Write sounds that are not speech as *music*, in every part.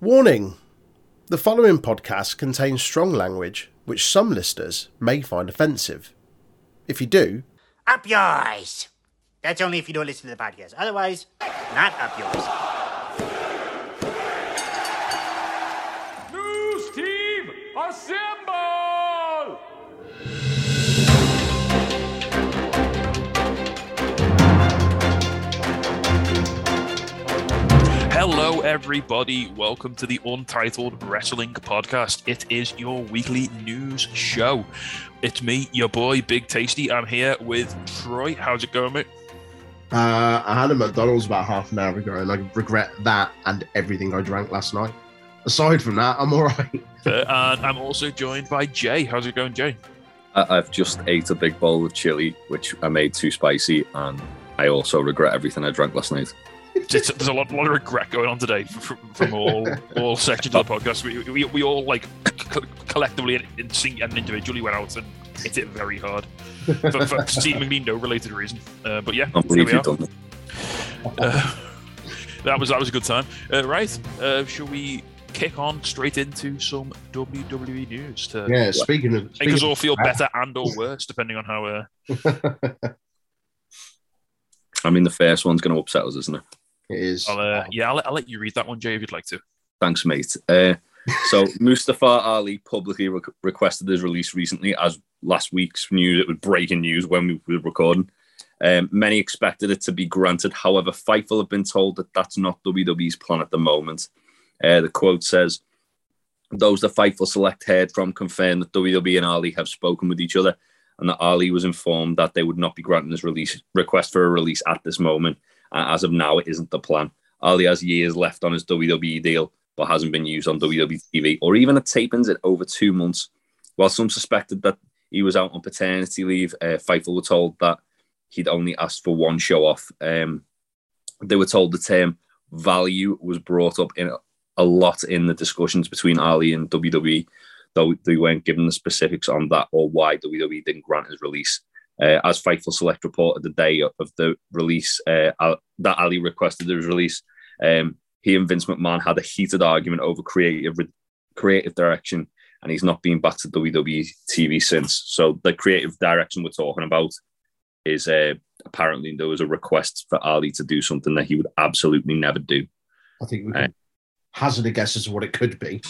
Warning The following podcast contains strong language which some listeners may find offensive. If you do, Up yours! That's only if you don't listen to the podcast. Otherwise, not up yours. Hello, everybody. Welcome to the Untitled Wrestling Podcast. It is your weekly news show. It's me, your boy, Big Tasty. I'm here with Troy. How's it going, mate? uh, I had a McDonald's about half an hour ago and I regret that and everything I drank last night. Aside from that, I'm alright. *laughs* Uh, and I'm also joined by Jay. How's it going, Jay? I- I've just ate a big bowl of chili, which I made too spicy, and I also regret everything I drank last night. There's, there's a lot, lot of regret going on today from, from all all sections of the podcast. We, we, we all like co- collectively and, and individually went out and hit it very hard for, for seemingly no related reason. Uh, but yeah, I here believe we you've are. done it. Uh, that was that was a good time. Uh, right, uh, shall we kick on straight into some WWE news to Yeah, speaking of. make Speaking us all feel better and or worse, depending on how. Uh, *laughs* I mean, the first one's going to upset us, isn't it? It is. I'll, uh, yeah, I'll, let- I'll let you read that one, Jay, if you'd like to. Thanks, mate. Uh, so, *laughs* Mustafa Ali publicly re- requested his release recently, as last week's news, it was breaking news when we were recording. Um, many expected it to be granted. However, Fightful have been told that that's not WWE's plan at the moment. Uh, the quote says, Those that Fightful Select heard from confirm that WWE and Ali have spoken with each other and that Ali was informed that they would not be granting his release request for a release at this moment. As of now, it isn't the plan. Ali has years left on his WWE deal, but hasn't been used on WWE TV or even at tapings in over two months. While some suspected that he was out on paternity leave, uh, Fightful were told that he'd only asked for one show off. Um, they were told the term value was brought up in a lot in the discussions between Ali and WWE, though they weren't given the specifics on that or why WWE didn't grant his release. Uh, as Fightful Select reported the day of the release uh, that Ali requested his release, um, he and Vince McMahon had a heated argument over creative creative direction, and he's not been back to WWE TV since. So the creative direction we're talking about is uh, apparently there was a request for Ali to do something that he would absolutely never do. I think we can hazard a guess as to what it could be.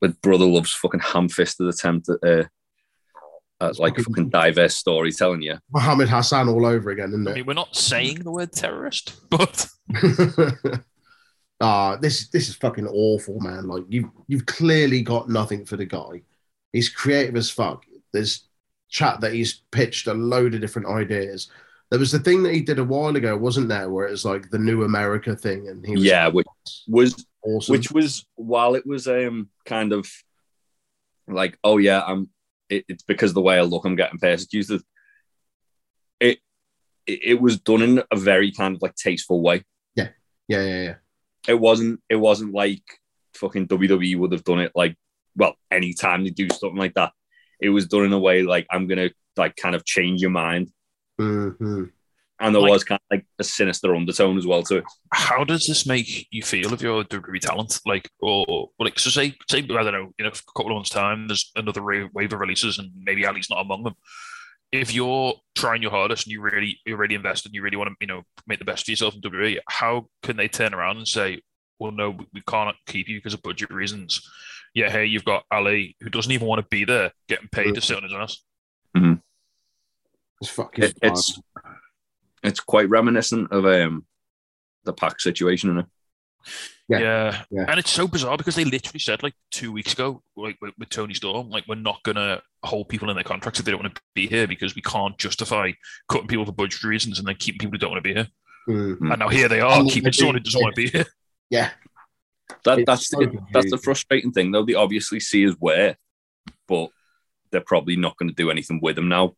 But brother loves fucking ham-fisted attempt at, uh, at like fucking diverse storytelling. Yeah, Mohammed Hassan all over again, isn't it? I mean, we're not saying the word terrorist, *laughs* but *laughs* Ah, this this is fucking awful, man. Like you you've clearly got nothing for the guy. He's creative as fuck. There's chat that he's pitched a load of different ideas. There was the thing that he did a while ago, wasn't there, where it was like the new America thing, and he was yeah, which was awesome. which was while it was um kind of like oh yeah i'm it, it's because of the way i look i'm getting persecuted. It, it it was done in a very kind of like tasteful way. Yeah, yeah, yeah. it wasn't it wasn't like fucking wwe would have done it like well anytime they do something like that. It was done in a way like i'm gonna like kind of change your mind. Hmm and there Like- was kind of like a sinister undertone as well to it how does this make you feel of your WWE talent? Like, or like, so say, say, I don't know, in a couple of months' time, there's another wave of releases, and maybe Ali's not among them. If you're trying your hardest and you really, you're really invested, and you really want to, you know, make the best of yourself in WWE, how can they turn around and say, "Well, no, we- we can't keep you because of budget reasons"? Yeah, hey, you've got Ali who doesn't even want to be there, getting paid to sit on his ass. Mm-hmm. It's fucking. It- it's it's quite reminiscent of um the Pac situation in it Yeah. Yeah. Yeah. And it's so bizarre because they literally said like two weeks ago, like with, with Toni Storm, like we're not gonna hold people in their contracts if they don't want to be here because we can't justify cutting people for budget reasons and then keeping people who don't want to be here. Mhm. And now here they are And keeping they someone who do- doesn't want to be here. Yeah, That, that's so the, that's the frustrating thing, though. They obviously see his where, but they're probably not going to do anything with them now.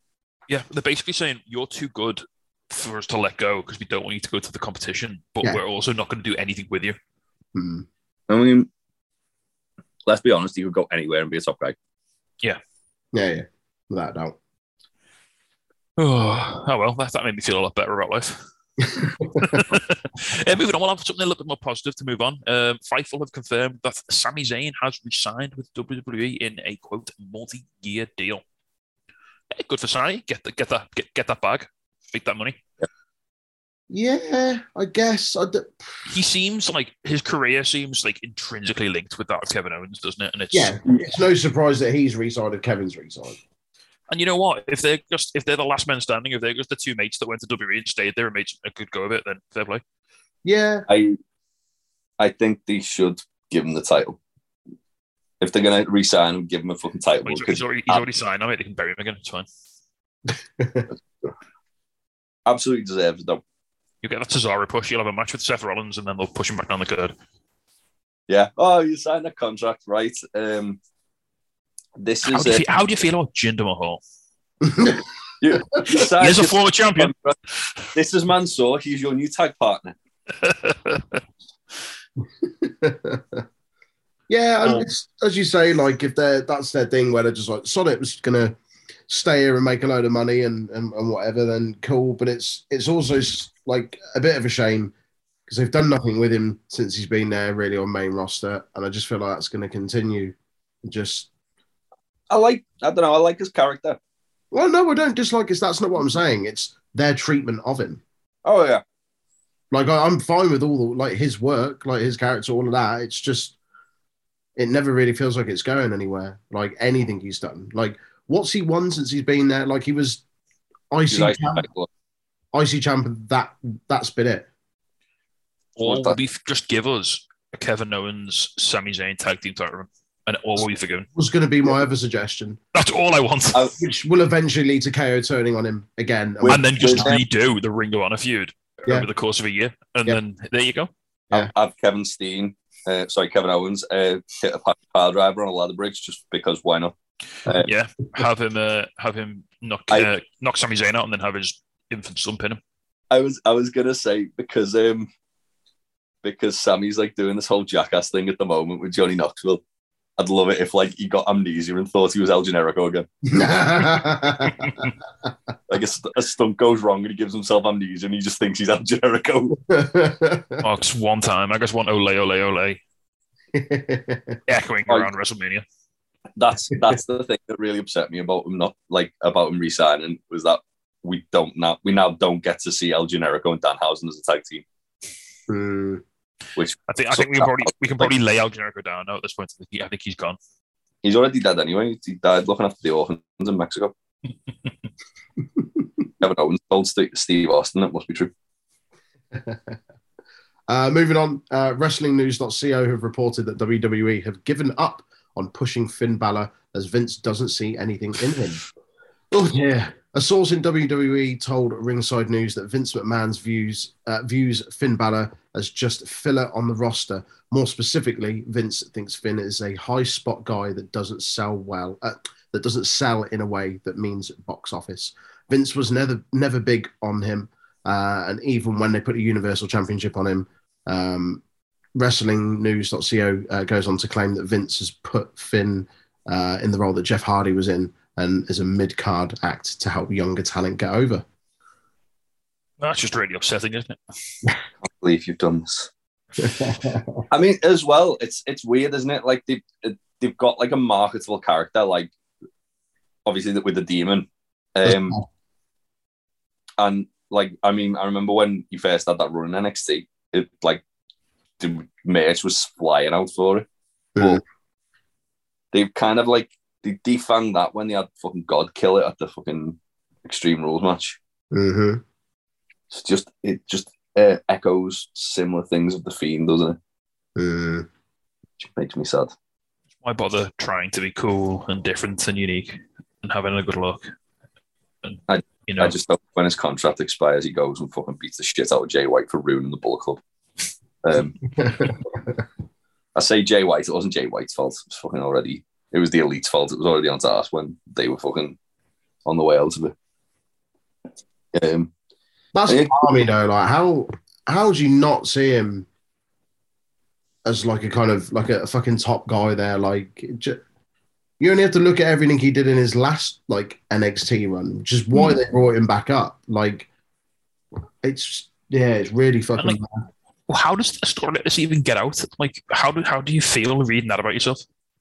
Yeah, they're basically saying you're too good for us to let go because we don't want you to go to the competition, but Yeah. we're also not going to do anything with you. Mhm. I mean, let's be honest, you could go anywhere and be a top guy. yeah, yeah, without a doubt. Oh, *sighs* oh well, that, that made me feel a lot better about life. *laughs* Uh, moving on, we'll have something a little bit more positive to move on. Um, Fightful have confirmed that Sami Zayn has resigned with WWE in a quote multi-year deal. Eh, good for Sami. Get the, get that get, get that bag. Make that money. Yeah, I guess. I d- He seems like his career seems like intrinsically linked with that of Kevin Owens, doesn't it? And it's yeah, it's no surprise that he's resigned if Kevin's resigned. And you know what? If they're just if they're the last men standing, if they're just the two mates that went to WWE and stayed there and made a good go of it, then fair play. Yeah, I I think they should give him the title. If they're gonna resign him, give him a fucking title. Well, he's, he's already he's already signed. I mean, they can bury him again. It's fine. *laughs* absolutely deserves it though. You get that Cesaro push. You'll have a match with Seth Rollins, and then they'll push him back down the card. Yeah. Oh, you signed a contract, right? Um, this How is do, you a, feel, how do you feel about Jinder Mahal? you, *laughs* you signed He's a your former champion. *laughs* contract. This is Mansoor. He's your new tag partner. *laughs* yeah, and it's, as you say, like if they're that's their thing where they're just like Sonic was gonna stay here and make a load of money and, and, and whatever, then cool. But it's it's also like a bit of a shame because they've done nothing with him since he's been there really on main roster, and I just feel like that's going to continue. Just I like. I don't know. I like his character. well, no, I don't dislike it. That's not what I'm saying. It's their treatment of him. Oh yeah. Like I, I'm fine with all the like his work, like his character, all of that. It's just it never really feels like it's going anywhere. Like anything he's done. Like what's he won since he's been there? Like he was IC He's like- champ, IC champ. That that's been it. Or What we just give us a Kevin Owens, Sami Zayn tag team title, run, and all will be forgiven. Was going to be my other suggestion, That's all I want. I- which will eventually lead to KO turning on him again. With- and then just with- redo the Ring of Honor feud Yeah. over the course of a year, and Yeah. then there you go. Yeah. Have Kevin Steen, uh, sorry, Kevin Owens, uh, hit a pile driver on a ladder bridge just because why not? Uh, Yeah, have him uh, have him knock I- uh, knock Sami Zayn out, and then have his infant son pin him. I was I was gonna say because um because Sammy's like doing this whole jackass thing at the moment with Johnny Knoxville. I'd love it if like he got amnesia and thought he was El Generico again. *laughs* Like a, st- a stunt goes wrong and he gives himself amnesia and he just thinks he's El Generico. *laughs* Oh, it's one time. I just want ole ole ole *laughs* echoing Oh. around WrestleMania. That's that's the thing that really upset me about him not like about him resigning was that we don't now we now don't get to see El Generico and Danhausen as a tag team. Which I think I think we can probably we can probably lay out Generico down now at this point. I think, he- I think he's gone. He's already dead anyway. He died looking after the orphans in Mexico. *laughs* Kevin Owens told Steve, Steve Austin that must be true. *laughs* Uh, moving on, uh, WrestlingNews.co have reported that WWE have given up on pushing Finn Balor as Vince doesn't see anything in him. Oh yeah. A source in WWE told Ringside News that Vince McMahon's views uh, views Finn Balor as just filler on the roster. More specifically, Vince thinks Finn is a high spot guy that doesn't sell well, uh, that doesn't sell in a way that means box office. Vince was never never big on him, uh, and even when they put a Universal Championship on him, um, WrestlingNews.co uh, goes on to claim that Vince has put Finn uh, in the role that Jeff Hardy was in and as a mid card act to help younger talent get over. That's just really upsetting, isn't it? I believe you've done this. *laughs* I mean, as well, it's it's weird, isn't it? Like they they've got like a marketable character, like obviously with the demon, um, and like I mean, I remember when you first had that run in NXT, it like the merch was flying out for it. But they've kind of like they defanged that when they had fucking God kill it at the fucking Extreme Rules match. hmm It's just it just uh, echoes similar things of the Fiend, doesn't it? Mm. Which makes me sad. Why bother trying to be cool and different and unique and having a good look? And I- you know, I just hope when his contract expires, he goes and fucking beats the shit out of Jay White for ruining the Bull Club. Um, *laughs* I say Jay White, it wasn't Jay White's fault. It was fucking already, it was the Elite's fault. It was already on to us when they were fucking on the way out of it. Um, That's Yeah. army though. Like how how do you not see him as like a kind of like a, fucking top guy there? Like ju- you only have to look at everything he did in his last like NXT run, which is why they brought him back up. Like it's Yeah, it's really fucking. like- bad. Well, how does a story like this even get out? Like, how do how do you feel reading that about yourself?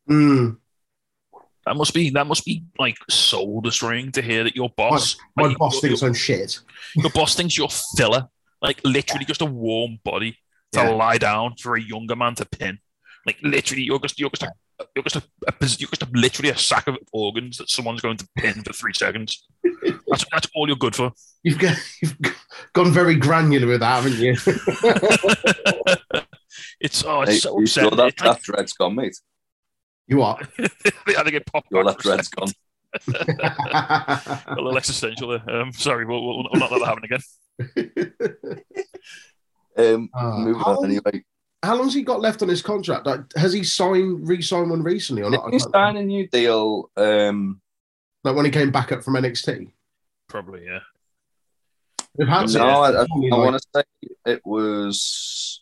Mm. That must be that must be like soul destroying to hear that your boss, My like, boss your, thinks your, I'm shit. your boss thinks you're filler, like literally just a warm body to Yeah. lie down for a younger man to pin. Like literally, you're just you're just a, you're just a, a you're just a, literally a sack of organs that someone's going to pin for three seconds. That's that's all you're good for. You've, got, you've gone very granular with that, haven't you? *laughs* It's oh, it's Hey, so you upsetting. sure that, It's like- that thread's gone, mate? you are. I think it popped Your back that for a gone. A little existential there. Um, sorry, we'll, we'll, we'll not let that happen again. *laughs* Um, Uh, moving how- on anyway. How long's he got left on his contract? Like, has he signed, re-signed one recently or not? I Did he can't- sign a new deal? Um, Like when he came back up from NXT. Probably, yeah. They've had no, I, I, I like- want to say it was.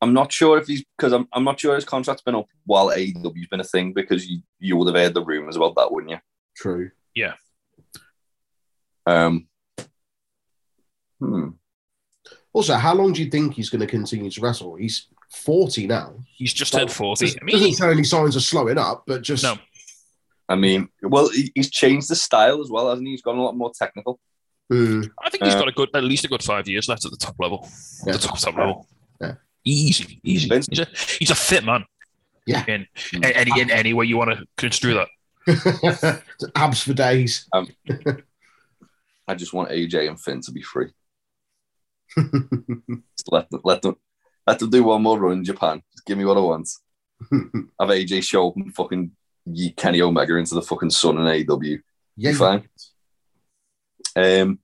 I'm not sure if he's because I'm, I'm not sure his contract's been up while AEW's been a thing because you, you would have heard the rumors about that, wouldn't you? True. Yeah. Um, hmm. Also, how long do you think he's going to continue to wrestle? He's 40 now. He's just turned 40. I Doesn't mean, he- show any signs of slowing up, but just No. I mean, well, he's changed the style as well, hasn't he? He's gone a lot more technical. Hmm. I think he's Uh, got a good, at least a good five years left at the top level. Yeah. The top, top level. Yeah. Easy, easy. He's a, he's a fit man. Yeah. In, in any in any way you want to construe that. *laughs* abs for days. *laughs* I just want AJ and Finn to be free. Just let them, let them, let them do one more run in Japan. Just give me what I want. *laughs* Have AJ show up and fucking yeet Kenny Omega into the fucking sun in AEW. yeah, Fine. Um.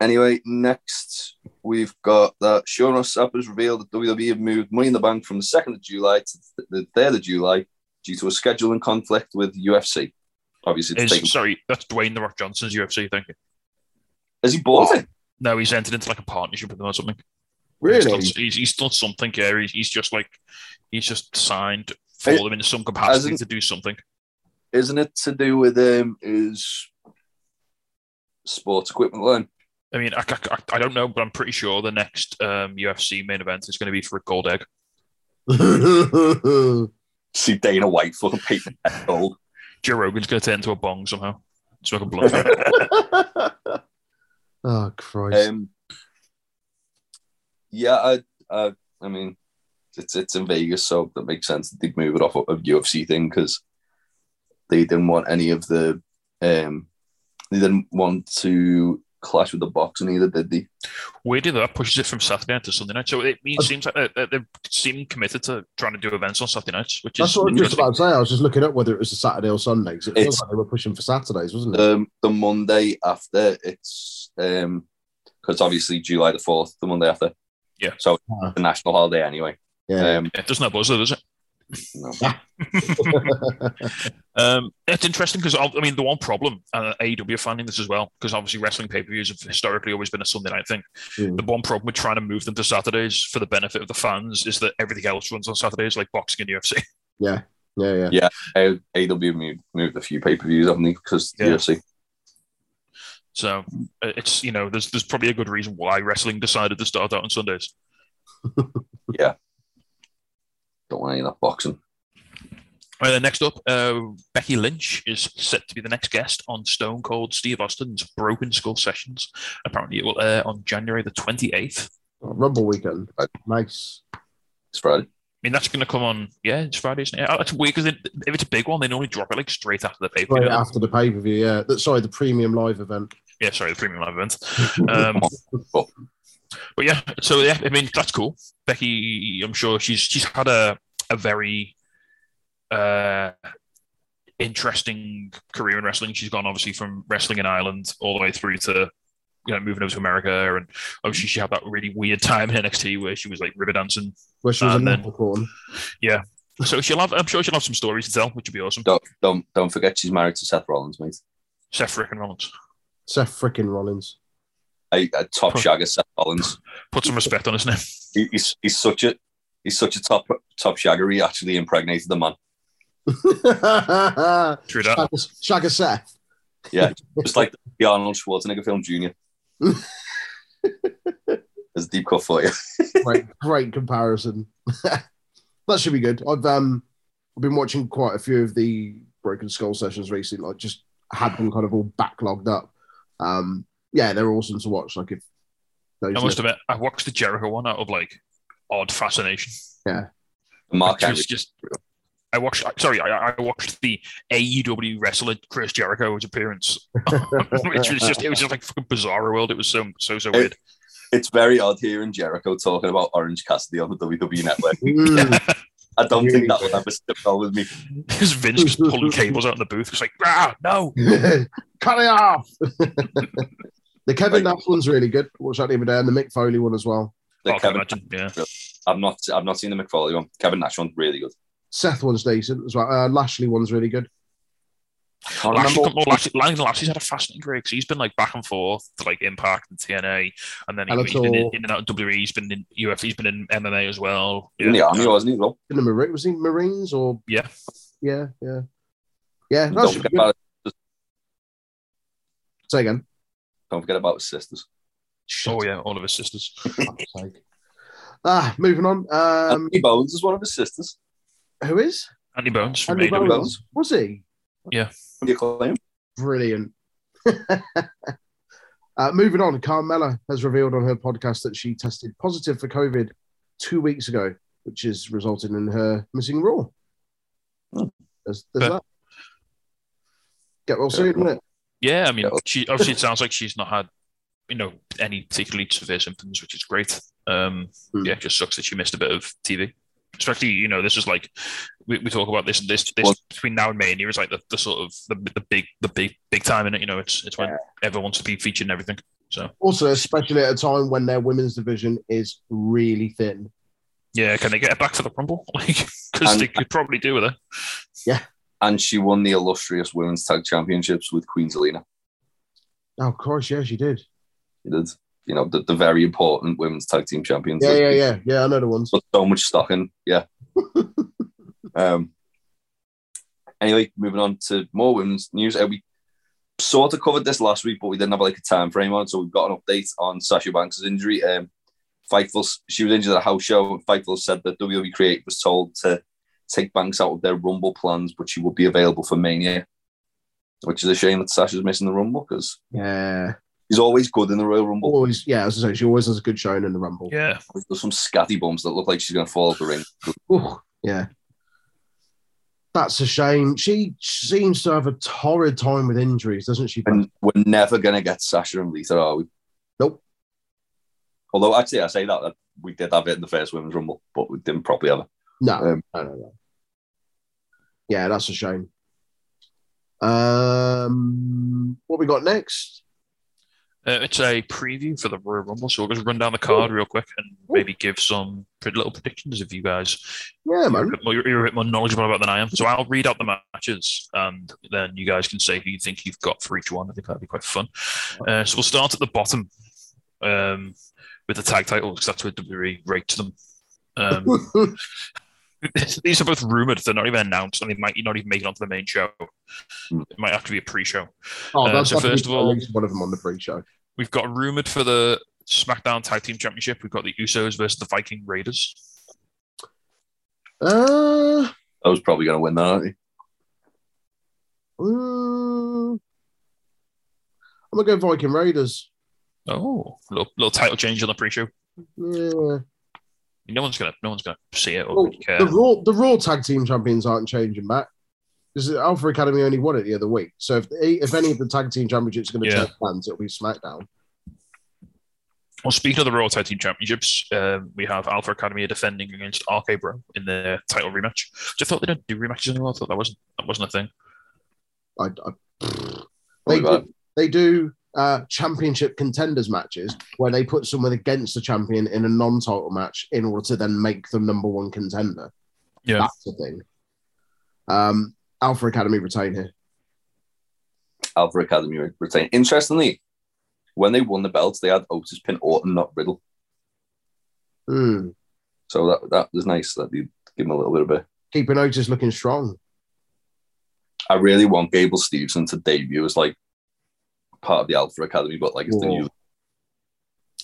Anyway, next we've got that Sean Ross Sapp has revealed that WWE have moved Money in the Bank from the second of July to the third of July due to a scheduling conflict with UFC. Obviously, it's Is, taken. sorry, that's Dwayne the Rock Johnson's UFC. Thank you. Has he bought it? No, he's entered into like a partnership with them or something. He's Really? done, he's, he's done something. Yeah, he's, he's just like he's just signed for Hey, them in some capacity to do something. Isn't it to do with um his sports equipment line? I mean, I, I, I don't know, but I'm pretty sure the next um, UFC main event is going to be for a gold egg. *laughs* See Dana White fucking painting that gold. Joe Rogan's going to turn into a bong somehow. Smoke a blunt. Oh Christ! Um, yeah, I, I, I mean, it's it's in Vegas, so that makes sense that they'd move it off of UFC thing because they didn't want any of the, um, they didn't want to clash with the boxing either, did they? Weirdly, that pushes it from Saturday night to Sunday night. So it means, seems like they, they seem committed to trying to do events on Saturday nights, which That's is what I was just about to say. I was just looking up whether it was a Saturday or Sunday because it feels like they were pushing for Saturdays, wasn't it? Um, the Monday after it's um, because obviously July the fourth, the Monday after. Yeah. So Ah. the national holiday anyway. yeah. Um, It doesn't have buzz, does it? no. *laughs* *laughs* Um, it's interesting because I mean the one problem, uh, AEW are finding this as well, because obviously wrestling pay per views have historically always been a Sunday night thing. Mm. The one problem with trying to move them to Saturdays for the benefit of the fans is that everything else runs on Saturdays, like boxing and UFC. yeah, yeah, yeah. A- AW moved, moved a few pay per views, haven't they? Because the Yeah. UFC. So uh, it's you know there's there's probably a good reason why wrestling decided to start out on Sundays. *laughs* Yeah, don't want any of that boxing. All right, then next up, uh, Becky Lynch is set to be the next guest on Stone Cold Steve Austin's Broken Skull Sessions. Apparently, it will air on January the 28th. Oh, Rumble weekend. Right. Nice. It's Friday. I mean, that's going to come on, yeah, it's Friday, isn't it? Oh, It's weird because if it's a big one, they normally drop it like straight after the paper. Right after the pay per view, yeah. That- Sorry, the premium live event. Yeah, sorry, the premium live event. Um, Oh. *laughs* but yeah, so yeah, I mean that's cool. Becky, I'm sure she's she's had a a very uh interesting career in wrestling. She's gone obviously from wrestling in Ireland all the way through to you know moving over to America, and obviously she had that really weird time in NXT where she was like river dancing. Where she was And a then- leprechaun. So she'll have, I'm sure she'll have some stories to tell, which would be awesome. Don't don't don't forget she's married to Seth Rollins, mate. Seth Frickin Rollins, Seth frickin' Rollins. A, a top shagger, Seth Rollins. put some respect on his name. He, he's he's such a he's such a top top shagger. He actually impregnated the man. *laughs* True that. Shagger, Shagger Seth. Yeah, just like the Arnold Schwarzenegger film Junior. *laughs* There's a deep cut for you. *laughs* great, great comparison. *laughs* that should be good. I've um, I've been watching quite a few of the Broken Skull sessions recently. Like, just had them kind of all backlogged up. Um, yeah, they're awesome to watch. Like, if those I must admit, I watched the Jericho one out of like odd fascination. Yeah, Mark Which Henry. just. I watched. Sorry, I, I watched the AEW wrestler Chris Jericho's appearance, *laughs* which was just it was just like fucking bizarre world. It was so so so weird. It's very odd hearing Jericho talking about Orange Cassidy on the WWE Network. *laughs* I don't Really think that would ever sit well with me. Because Vince just pulling *laughs* cables out in the booth. It's like, ah, no. Cut it off. the Kevin Nash one's really good. Watch that the other day, and the Mick Foley one as well. The I can Kevin, imagine. Yeah. I've not, I've not seen the McFarlane one. Kevin Nash one's really good. Seth one's decent as well. Uh, Lashley one's really good. Can't Lashley, remember. well, Lashley, Lashley, Lashley's had a fascinating career 'cause he's been like back and forth to like Impact and TNA, and then he, he's been in, in and out of WWE. He's been in UFC. He's been in MMA as well. in the army, wasn't he? Well, In the Marine, was he Marines or Yeah. yeah, yeah, yeah. don't That's forget good. about Say again. don't forget about his sisters. Oh yeah, all of his sisters. For fuck's sake. Ah, moving on. Um, Anthony Bones is one of his sisters. Who is Andy Bones from Andy AEW. Bones? Was he Yeah. What do you claim? brilliant? *laughs* uh, moving on. Carmella has revealed on her podcast that she tested positive for COVID two weeks ago, which has resulted in her missing Raw. Hmm. There's, there's Fair. that. Get well soon, isn't it? Yeah, I mean, she obviously it sounds like she's not had, you know, any particularly severe symptoms, which is great. Um, Hmm. yeah, it just sucks that she missed a bit of TV. Especially, you know, this is like we, we talk about this this this Well- between now and Mania is like the, the sort of the, the big the big big time in it. You know, it's it's when Yeah. everyone wants to be featured and everything. So Also, especially at a time when their women's division is really thin. yeah, can they get it back for the Rumble? *laughs* Like, because And- they could probably do with it. Yeah. And she won the illustrious women's tag championships with Queen Zelina. Oh, course, yeah, she did. She did. You know, the, the very important women's tag team champions. Yeah, yeah, yeah, yeah. I know the ones. Put so much stock in. Yeah. *laughs* um. Anyway, moving on to more women's news. Uh, we sort of covered this last week, but we didn't have like a time frame on, so we've got an update on Sasha Banks' injury. Um, Fightful, she was injured at a house show. and Fightful said that WWE Create was told to take Banks out of their Rumble plans, but she would be available for Mania. Which is a shame that Sasha's missing the Rumble because Yeah, he's always good in the Royal Rumble. always. Yeah, as I say, she always has a good showing in the Rumble. Yeah, There's some scatty bumps that look like she's going to fall off the ring. Ooh, yeah. That's a shame. She seems to have a torrid time with injuries, doesn't she? And we're never going to get Sasha and Lita, are we? Nope. Although, actually, I say that, that we did have it in the first Women's Rumble, but we didn't properly have it. No, Um, no, no, no. Yeah, that's a shame. Um, what we got next? Uh, it's a preview for the Royal Rumble, so we'll just run down the card real quick and maybe give some pretty little predictions if you guys Yeah, You're a, bit more, you're a bit more knowledgeable about than I am. So I'll read out the matches and then you guys can say who you think you've got for each one. I think that'd be quite fun. Uh, so we'll start at the bottom um, with the tag titles because that's where WWE rates them. Um, *laughs* *laughs* these are both rumored. They're not even announced and they might not even make it onto the main show. Hmm. It might have to be a pre show. oh, uh, that's so first of all- one of them on the pre-show. We've got rumored for the SmackDown Tag Team Championship. We've got the Usos versus the Viking Raiders. Uh, I was probably going to win that, aren't he? mm, I'm gonna go Viking Raiders. Oh, little, little title change on the pre show. Yeah. No one's gonna, no one's gonna see it or Well, really care. the Raw, the Raw tag team champions aren't changing, Matt. Because Alpha Academy only won it the other week. So if if any of the tag team championships are going to Yeah. change hands, it'll be SmackDown. Well, speaking of the Raw Tag Team Championships, um, we have Alpha Academy defending against RK Bro in their title rematch. Which I thought they don't do rematches anymore. I thought that wasn't that wasn't a thing. I, I, they, do, they do uh, championship contenders matches where they put someone against the champion in a non-title match in order to then make them number one contender. Yeah. That's the thing. Um, Alpha Academy retain here. Alpha Academy retain? Interestingly, when they won the belts, they had Otis pin Orton, not Riddle. Hmm. So that that was nice that they give him a little bit of a. Keeping Otis looking strong. I really want Gable Stevenson to debut as like part of the Alpha Academy, but like it's the new.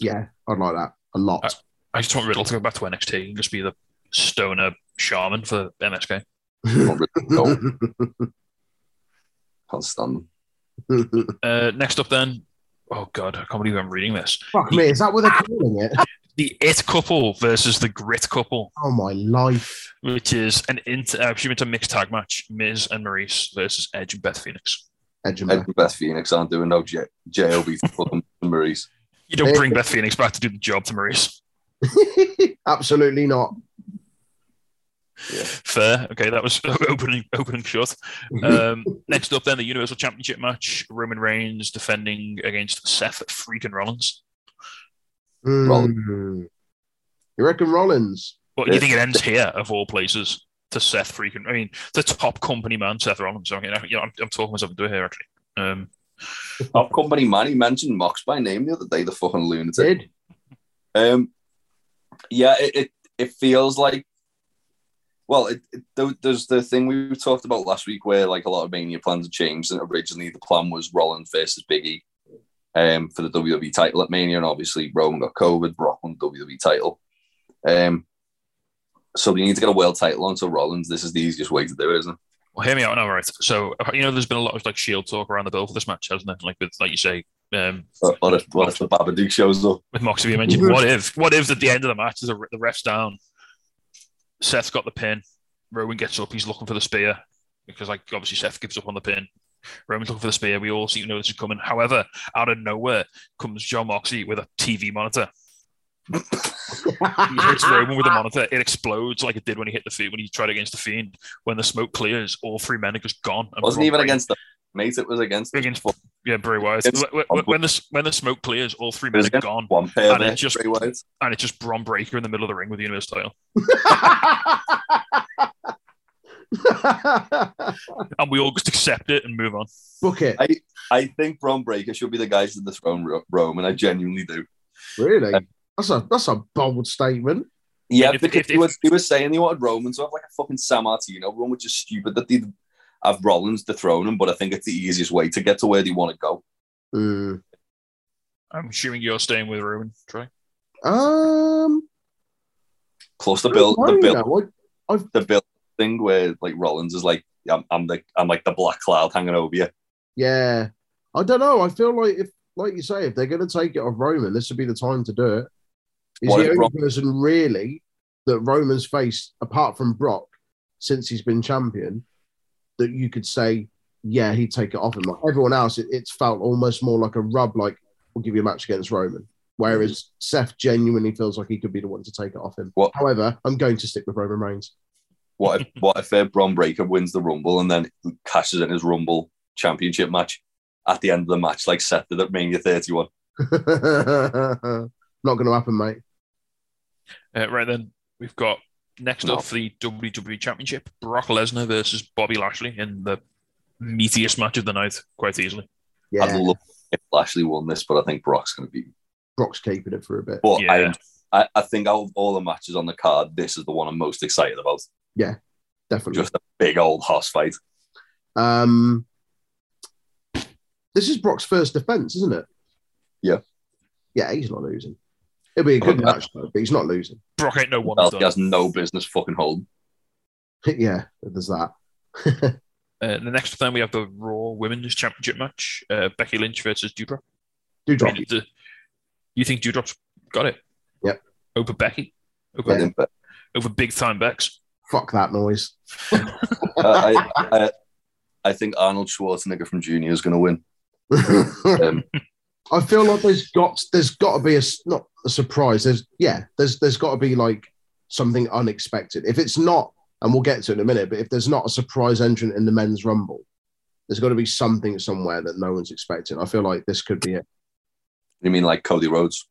Yeah, I'd like that a lot. Uh, I just want Riddle to go back to NXT and just be the stoner shaman for MSK. Not really, *laughs* no, can't stand them. Uh, next up, then, oh god, I can't believe I'm reading this. Fuck me, is that what they're calling it? The It couple versus the Grit couple, Oh my life. which is an inter, uh, it's a mixed tag match: Miz and Maurice versus Edge and Beth Phoenix. Edge and Ed Beth. and Beth Phoenix aren't doing no J- JOB for fucking Maurice. You don't bring Beth Phoenix back to do the job to Maurice. *laughs* Absolutely not. Fair. Okay, that was *laughs* opening opening shot. Um, *laughs* next up, then the Universal Championship match: Roman Reigns defending against Seth freaking Rollins. Hmm. You reckon Rollins? But you think it ends here, of all places, to Seth freaking? I mean, the top company man, Seth Rollins. I mean, I- you know, I'm, I'm talking myself into it here actually. Um, Top company man, he mentioned Mox by name the other day, the fucking lunatic. Did Um, yeah, it, it it feels like. Well, it, it, there's the thing we talked about last week where like a lot of Mania plans have changed, and originally the plan was Rollins versus Biggie, um, for the WWE title at Mania, and obviously Roman got COVID, Brock won the WWE title, um, so we need to get a world title onto Rollins. This is the easiest way to do it, isn't it? well, hear me out now, right? So you know, there's been a lot of like Shield talk around the bill for this match, hasn't there? Like with, like you say, um, What- if what if the Babadook shows up? with Moxley, you mentioned. What if? What if at the end of the match, is the ref's down, Seth's got the pin, Rowan gets up, he's looking for the spear because like obviously Seth gives up on the pin. Roman's looking for the spear. We all seem to know this is coming. However, out of nowhere comes Jon Moxley with a TV monitor. He hits *laughs* Roman with a monitor. It explodes like it did when he hit the feet when he tried against the Fiend. When the smoke clears, all three men are just gone. and wasn't Braun even Breaker- against the mate. It was against against yeah Bray Wyatt. When, when, when the when the smoke clears, all three men are gone, one pair And it just- Bray and it's just Bron Breakker in the middle of the ring with the Universe title. *laughs* and we all just accept it and move on. Book it. I think Bron Breakker should be the guy to dethrone Ro- Roman. I genuinely do. Really? That's a that's a bold statement. Yeah, if- because if- he, was, he was saying he wanted Roman to have like a fucking Sammartino run, which is stupid that they'd have Rollins dethrone him, but I think it's the easiest way to get to where they want to go. Hmm. I'm assuming you're staying with Roman, Troy. Um, Plus the bill, the bill, don't the bill thing where like Rollins is like, I'm, I'm the, I'm like the black cloud hanging over you. Yeah, I don't know. I feel like if, like you say, if they're going to take it off Roman, this would be the time to do it. He's What the only Brock- person really that Roman's faced, apart from Brock, since he's been champion, that you could say, yeah, he'd take it off him. Like everyone else, it, it's felt almost more like a rub, like we'll give you a match against Roman. Whereas Seth genuinely feels like he could be the one to take it off him. What- However, I'm going to stick with Roman Reigns. What if, what if uh, Bron Breakker wins the Rumble and then cashes in his Rumble championship match at the end of the match, like Seth did at Mania 31? *laughs* Not going to happen, mate. Uh, right then, we've got next No. up for the WWE Championship: Brock Lesnar versus Bobby Lashley in the meatiest match of the night, quite easily. Yeah, I'd love if Lashley won this, but I think Brock's going to be. Brock's keeping it for a bit. But Yeah. I, I, I think out of all the matches on the card, this is the one I'm most excited about. Yeah, definitely. Just a big old hoss fight. Um, this is Brock's first defense, isn't it? Yeah. Yeah, he's not losing. It'll be a good match, though, but he's not losing. Brock ain't no one. Belt he has no business fucking holding. *laughs* yeah, there's that. *laughs* Uh, the next time we have the Raw Women's Championship match: uh, Becky Lynch versus Doudrop. Do I mean, the- you think Doudrop's got it? Yep. Over Becky, over, think that- over big time Bex. Fuck that noise. *laughs* I, I, I think Arnold Schwarzenegger from Junior is going to win. Um, I feel like there's got there's got to be a not a surprise. There's yeah, there's there's got to be like something unexpected. If it's not, and we'll get to it in a minute, but if there's not a surprise entrant in the men's rumble, there's got to be something somewhere that no one's expecting. I feel like this could be it. you mean like Cody Rhodes?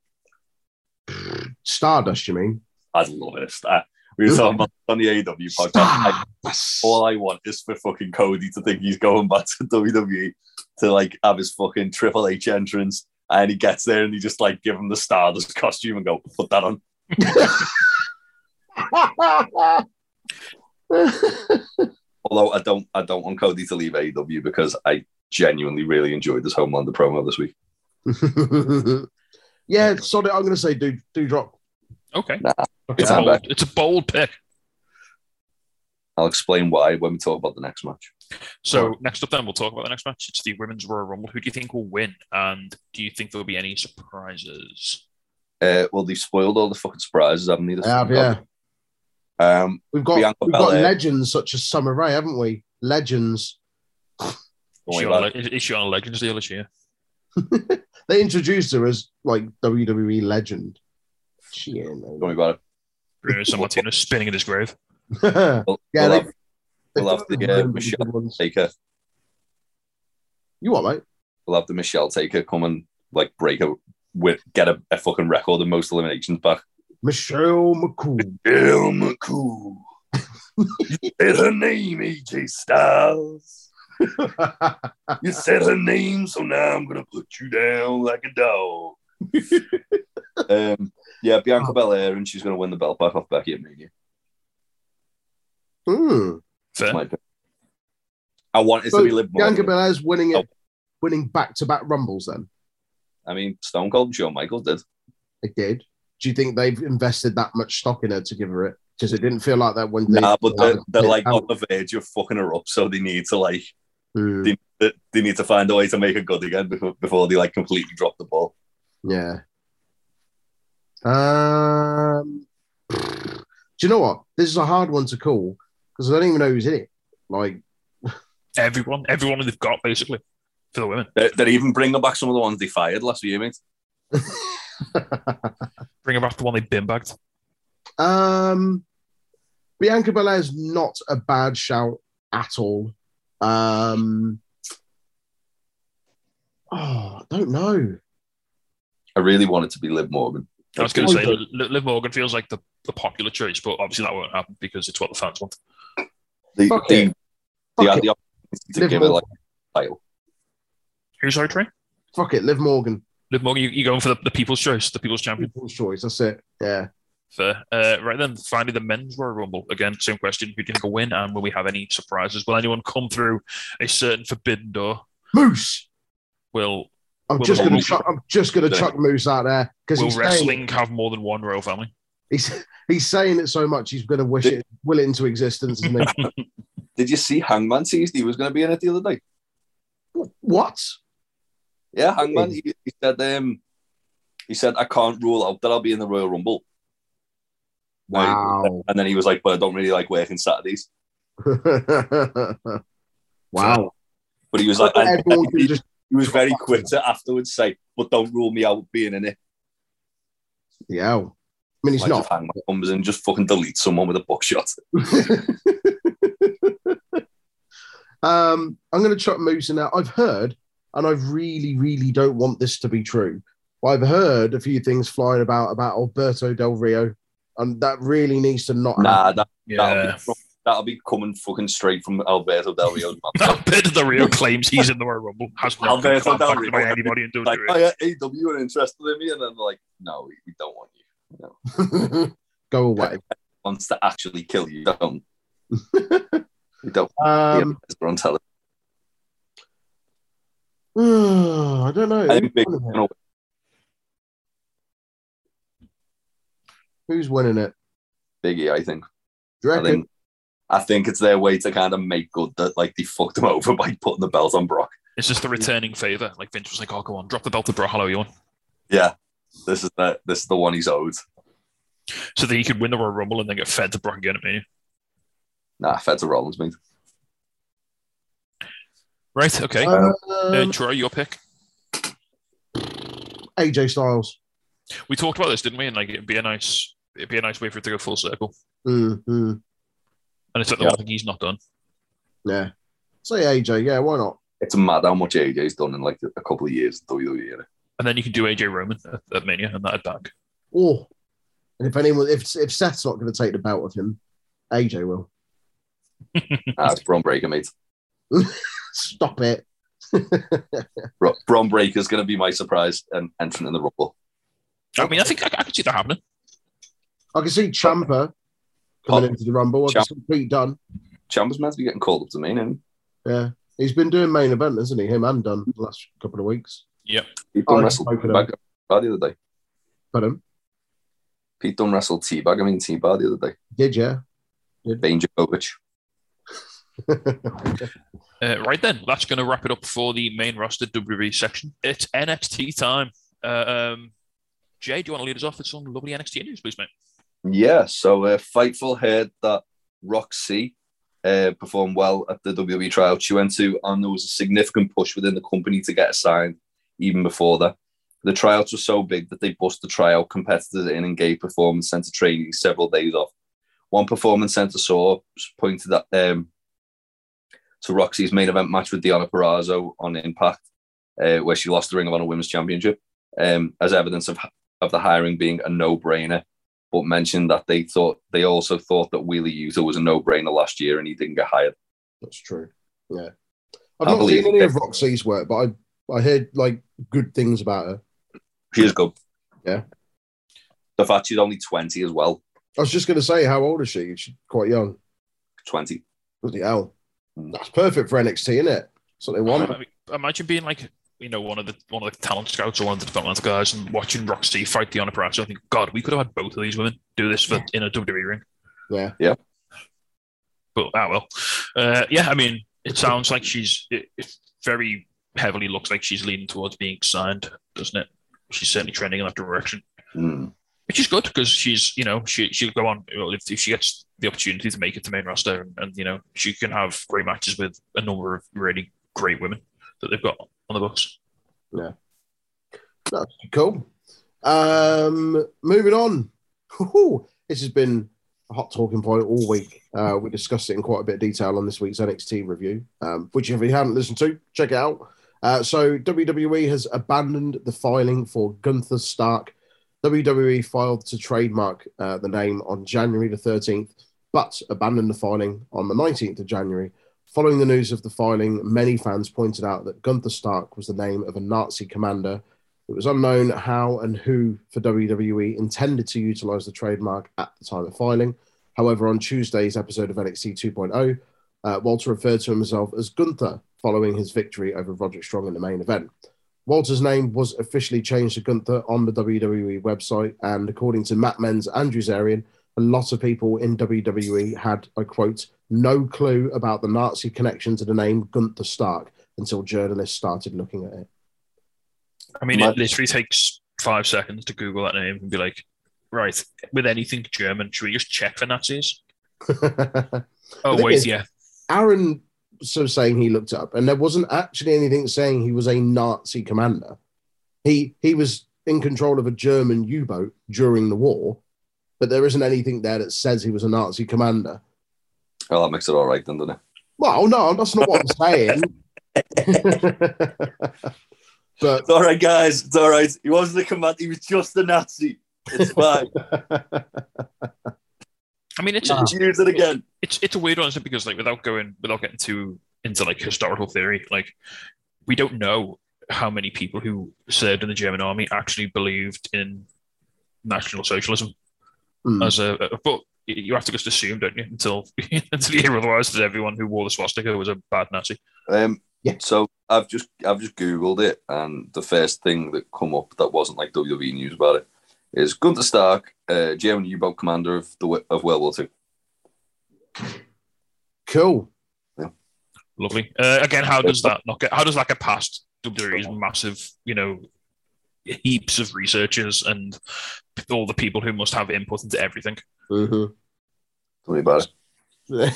Stardust, you mean? I'd love it. I, we were talking about on the AW podcast. Stardust. all I want is for fucking Cody to think he's going back to *laughs* WWE to like have his fucking Triple H entrance, and he gets there and he just like give him the Stardust costume and go put that on. *laughs* Although I don't, I don't want Cody to leave AEW because I genuinely really enjoyed this Homelander promo this week. *laughs* yeah, sorry, I'm going to say do do drop. Okay. Nah, it's, it's a bold, it's a bold pick. I'll explain why when we talk about the next match. So next up, then we'll talk about the next match. It's the Women's Royal Rumble. Who do you think will win? And do you think there'll be any surprises? Uh, well, they've spoiled all the fucking surprises, haven't they? this Yeah, yeah. Um, We've got Bianca we've got legends such as Summer Rae, haven't we? Legends. Is oh she, my on, God. Le- is she on a Legends deal this year? *laughs* They introduced her as like WWE legend. She ain't. Don't worry about it. Bruno Sammartino *laughs* spinning in his grave. yeah, We'll, *laughs* yeah. we'll They, have, we'll have the uh, Michelle Taker. You what, mate? We'll have the Michelle Taker come and like break a with get a, a fucking record of most eliminations back. Michelle McCool. Michelle McCool. you *laughs* said her name, AJ Styles. You said her name, so now I'm gonna put you down like a dog. um, yeah, Bianca Belair, and she's gonna win the belt back off Becky at Mania. Hmm. Fair. I want it So to be Liv Bianca Morgan. Belair's winning it, Oh. winning back to back rumbles. Then I mean, Stone Cold and Shawn Michaels did. they did. Do you think they've invested that much stock in her to give her it? Because it didn't feel like that when they. Nah, but they're, they're like Oh. on the verge of fucking her up, so they need to like Hmm. they, they- they need to find a way to make her good again before, before they like completely drop the ball. Yeah. Um. Do you know what? This is a hard one to call because I don't even know who's in it. Like, Everyone, everyone they've got basically for the women. They're, they're even bringing back some of the ones they fired last year, mate. *laughs* Bring them back the one they bin bagged. um, Bianca is not a bad shout at all. Um, oh, I don't know. I really wanted to be Liv Morgan. I was going to say, Liv Liv Morgan feels like the, the popular choice, but obviously that won't happen because it's what the fans want. They, Fuck they, it. they Fuck had it. the opportunity to Liv give it like a title. Who's sorry, Trey? Fuck it, Liv Morgan. Liv Morgan, you, you going for the, the people's choice, the people's champion. People's choice. That's it. Yeah. Fair. Uh, right then, finally, the men's Royal Rumble. Again, same question. Who do you think will win? And will we have any surprises? Will anyone come through a certain forbidden door? Moose. Will I'm Will just gonna chuck, I'm just gonna Yeah. chuck Moose out there because will he's saying, have more than one royal family? he's he's saying it so much he's gonna wish Did- it will it into existence. Isn't he? *laughs* Did you see Hangman teased he was going to be in it the other day? what? Yeah, Hangman. He, he said, um, he said, I can't rule out that I'll be in the Royal Rumble. Wow. And then he was like, but I don't really like working Saturdays. *laughs* wow. But he was like, Everyone can just he was very quick to afterwards say, but don't rule me out being in it. yeah. I mean, he's Like not. if Hangman comes and just fucking delete someone with a buckshot. *laughs* um, I'm going to chuck Moose in there. I've heard, and I really, really don't want this to be true, but I've heard a few things flying about about Alberto Del Rio, and that really needs to not Nah, happen. that, that'll, Yeah. Be, from- that'll be coming fucking straight from Alberto Del Rio's mouth. Bit of the Rio claims he's in the Royal Rumble. Has not been Alberto Del contacted by Rio. anybody in like, WWE. oh yeah, AW are interested in me, and then like, no, we, we don't want you. No. *laughs* Go away. Wants to actually kill you. Don't. *laughs* we don't. Um, yeah, we're on television. *sighs* I don't know. I think Who's winning it? Who's winning it? Biggie, I think. Do you I reckon? think. I think it's their way to kind of make good that like they fucked him *laughs* over by putting the belt on Brock. It's just the returning favor. Like Vince was like, "Oh, go on, drop the belt to Brock. Hello, you want?" Yeah, this is the this is the one he's owed. So that he could win the Royal Rumble and then get fed to Brock again at me. Nah, fed to Rollins, mate. Right. Okay. Uh, Um, Troy, your pick. AJ Styles. We talked about this, didn't we? And like, it'd be a nice, it'd be a nice way for it to go full circle. Mm, mm, And it's like the Yeah. one thing he's not done. yeah. Say AJ. Yeah, why not? It's mad how much AJ's done in like a couple of years WWE. And then you can do AJ Roman at, at Mania, and that'd bag. Oh, and if anyone, if if Seth's not going to take the belt with him, AJ will. Nah, *laughs* it's Bron Breakker, mate. *laughs* Stop it. *laughs* Bro- Bron Breakker's going to be my surprise and entrant in the Rumble. I mean, I think I, I could see that happening. I can see Ciampa coming Pop. into the Rumble. I can Champ- see Pete Dunne. Chamber's meant to be getting called up to main, and Yeah. He's been doing main event, hasn't he? Him and Dunne the last couple of weeks. Yep. Pete I Dunne like wrestled both of them. Teabag the other day. But um, Pete Dunne wrestled Teabag, I mean Teabag the other day. did yeah. Bane Djokovic. *laughs* Uh, right then, that's going to wrap it up for the main roster WWE section. It's NXT time. Uh, um, Jay, do you want to lead us off with some lovely NXT news, please, mate? Yeah, so uh, Fightful heard that Roxy uh, performed well at the WWE tryout she went to, and there was a significant push within the company to get her signed even before that. The tryouts were so big that they bust the tryout competitors in and gave Performance Center training several days off. One Performance Center source pointed at, um, to Roxy's main event match with Deonna Purrazzo on Impact, uh, where she lost the Ring of Honor Women's Championship, um, as evidence of, of the hiring being a no-brainer but mentioned that they thought they also thought that Wheelie Utah was a no-brainer last year and he didn't get hired. That's true. Yeah. I've I not believe seen any it. of Roxy's work, but I I heard like good things about her. She is good. Yeah. The fact she's only 20 as well. I was just going to say, how old is she? She's quite young. 20. Bloody hell. Mm. That's perfect for NXT, isn't it? That's what they want. I imagine being like, you know, one of the one of the talent scouts or one of the developmental guys and watching Roxy fight Deanna Pratt. I think, God, we could have had both of these women do this for in a WWE ring. Yeah. Yeah. But ah well, uh, yeah. I mean, it sounds like she's it, it very heavily looks like she's leaning towards being signed, doesn't it? She's certainly trending in that direction, Mm. which is good because she's you know she she'll go on well, if, if she gets the opportunity to make it to main roster and, and you know she can have great matches with a number of really great women that they've got on the books. Yeah. That's cool. Um, moving on. Whew, this has been a hot talking point all week. Uh, we discussed it in quite a bit of detail on this week's NXT review, um, which if you haven't listened to, check it out. Uh, so WWE has abandoned the filing for Gunther Stark. WWE filed to trademark uh, the name on January the 13th, but abandoned the filing on the 19th of January. Following the news of the filing, many fans pointed out that Gunther Stark was the name of a Nazi commander it was unknown how and who for WWE intended to utilize the trademark at the time of filing. However, on Tuesday's episode of NXT 2.0, uh, Walter referred to himself as Gunther following his victory over Roderick Strong in the main event. Walter's name was officially changed to Gunther on the WWE website, and according to Mat Men's Andrew Zarian, a lot of people in WWE had, I quote, no clue about the Nazi connection to the name Gunther Stark until journalists started looking at it. I mean, My- it literally takes five seconds to Google that name and be like, right, with anything German, should we just check for Nazis? Oh, *laughs* The wait, is- yeah. Aaron so saying he looked up, and there wasn't actually anything saying he was a Nazi commander. He he was in control of a German U-boat during the war, but there isn't anything there that says he was a Nazi commander. Well, that makes it all right then, doesn't it? Well, no, that's not what I'm saying. *laughs* *laughs* but It's all right, guys. It's all right. He wasn't a commander. He was just a Nazi. It's *laughs* fine. I mean, it's, Nah. it's Use it again. it's it's a weird one, isn't it? Because like without going without getting too into like historical theory, like we don't know how many people who served in the German army actually believed in National Socialism Hmm. as a, a- but you have to just assume, don't you, until *laughs* until you hear otherwise that everyone who wore the swastika was a bad Nazi. Um, Yeah. So I've just I've just googled it, and the first thing that come up that wasn't like WWE news about it is Gunther Stark, uh, German U-boat commander of the of World War Two. cool. Lovely. Uh, again, how does that not get? How does that get past WWE's massive, you know, heaps of researchers and all the people who must have input into everything? Mhm. Tell me about it.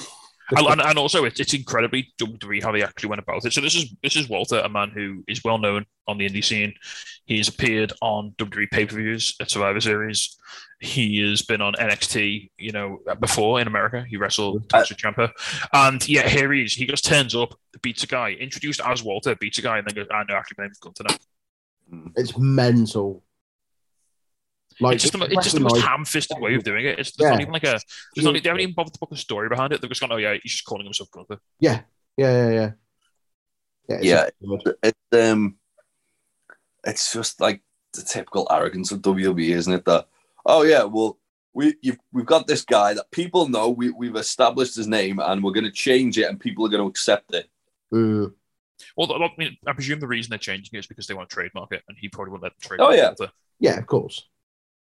and, and- and also, it's, it's incredibly WWE how they actually went about it. So this is this is Walter, a man who is well known on the indie scene. He's appeared on WWE pay per views at Survivor Series. He has been on NXT, you know, before in America. He wrestled Tommaso Ciampa, and yeah, here he is. He just turns up, beats a guy, introduced as Walter, beats a guy, and then goes, "I know, actually, my name's Gunther now." It's mental. Like it's just the, it's just the most recognise- ham-fisted way of doing it. It's there's not even like a. There's not, they haven't even bothered to put a story behind it. They've just gone, "Oh yeah, he's just calling himself Gunther." Yeah, yeah, yeah, yeah. Yeah, it's Yeah. good. It's um, it's just like the typical arrogance of WWE, isn't it? That oh yeah, well we you've, we've got this guy that people know. We we've established his name, and we're going to change it, and people are going to accept it. Mm. Well, I, mean, I presume the reason they're changing it is because they want to trademark it, and he probably won't let them trademark Oh, yeah. it. Yeah, of course.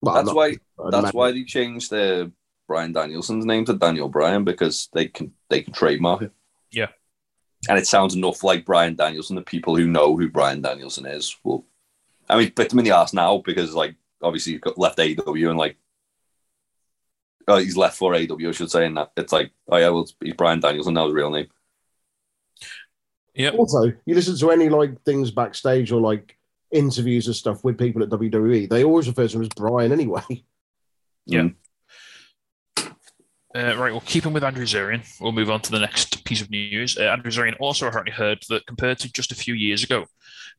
Well, that's not- why. That's imagine. why they changed the Bryan Danielson's name to Daniel Bryan because they can they can trademark it. Yeah. and it sounds enough like Bryan Danielson. The people who know who Bryan Danielson is will. I mean, bit him in the ass now because like obviously he's got left AEW and like. Oh, he's left for AEW, I should say, and that it's like, oh yeah, well, he's Bryan Danielson now, his real name. Yep. Also, you listen to any like things backstage or like interviews and stuff with people at WWE, they always refer to him as Brian anyway. Yeah. Mm. Uh, right, well, keeping with Andrew Zarian, we'll move on to the next piece of news. Uh, Andrew Zarian also apparently heard that compared to just a few years ago,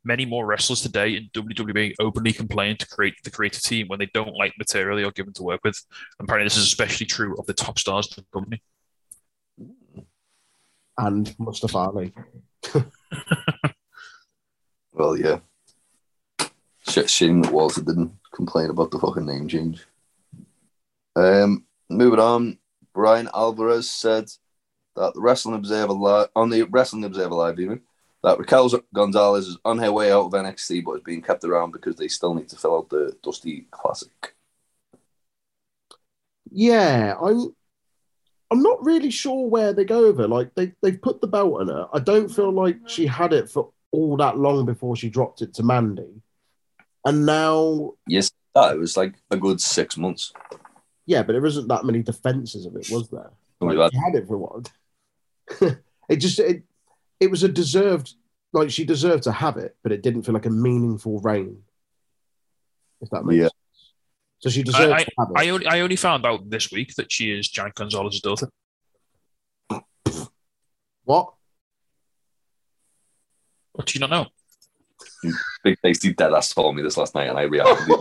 many more wrestlers today in WWE openly complain to create the creative team when they don't like the material they are given to work with. Apparently, this is especially true of the top stars of the company. And Mustafa Ali. *laughs* Well, yeah. Sh- Shame that Walter didn't complain about the fucking name change. Um, moving on, Bryan Alvarez said that the Wrestling Observer Live on the Wrestling Observer Live even that Raquel Gonzalez is on her way out of NXT, but is being kept around because they still need to fill out the Dusty Classic. Yeah, I'm I'm not really sure where they go over. Like they they've put the belt on her. I don't feel like she had it for all that long before she dropped it to Mandy. And now Yes, that it was like a good six months. yeah, but there isn't that many defenses of it, was there? Like, she had it for a while. *laughs* it just it it was a deserved like she deserved to have it, but it didn't feel like a meaningful reign. If that makes Yeah. sense. So she deserved I, to have it. I, only, I only found out this week that she is Giant Gonzalez's daughter. what? What do you not know? Big Tasty Deadass told me this last night, and I reacted.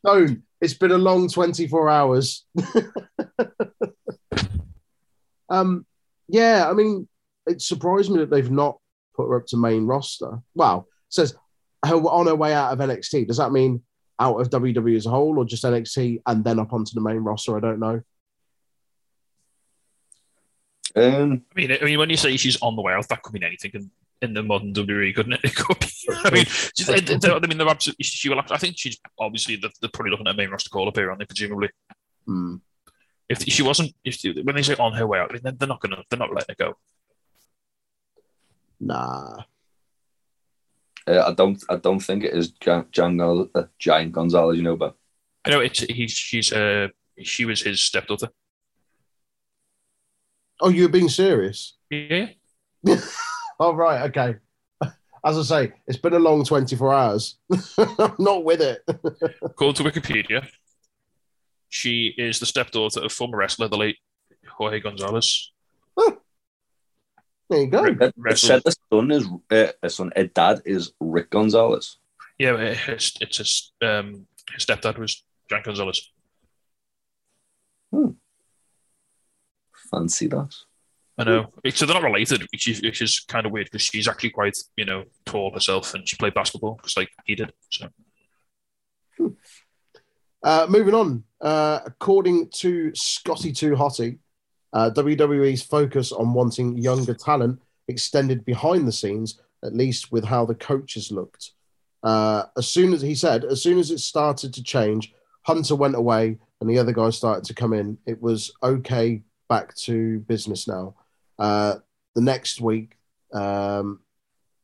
Stone, *laughs* it's been a long 24 hours. *laughs* um, yeah, I mean, it surprised me that they've not put her up to main roster. Wow, it says her on her way out of NXT. Does that mean out of WWE as a whole, or just NXT and then up onto the main roster? I don't know. um, I mean, I mean, when you say she's on the way out, that could mean anything in, in the modern WWE, couldn't it? *laughs* It could be. I mean, she's- they- they- I mean, they're absolutely. She will. I think she's obviously they're, they're probably looking at a main roster call up here, aren't they? Presumably, Hmm. if she wasn't, if she, when they say on her way out, then they're not gonna, they're not letting her go. Nah. Uh, I don't. I don't think it is Jan, Jan, uh, Giant Gonzalez. You know, but I know it's he's she's uh she was his stepdaughter. Oh, you're being serious? Yeah, *laughs* Oh, right. Okay. As I say, it's been a long 24 hours. *laughs* I'm not with it. *laughs* according to Wikipedia, she is the stepdaughter of former wrestler the late Jorge Gonzalez. There you go. it, it said the son is uh, his son. Her dad is Rick Gonzalez. Yeah, it's, it's his um his stepdad was Giant Gonzalez. Hmm. Fancy that. I know. So they're not related, which is, which is kind of weird because she's actually quite, you know, tall herself and she played basketball just like he did. So Uh, moving on. Uh, according to Scotty Too Hottie, uh, WWE's focus on wanting younger talent extended behind the scenes, at least with how the coaches looked. Uh, as soon as he said, as soon as it started to change, Hunter went away and the other guys started to come in. It was okay, back to business now. Uh, the next week, um,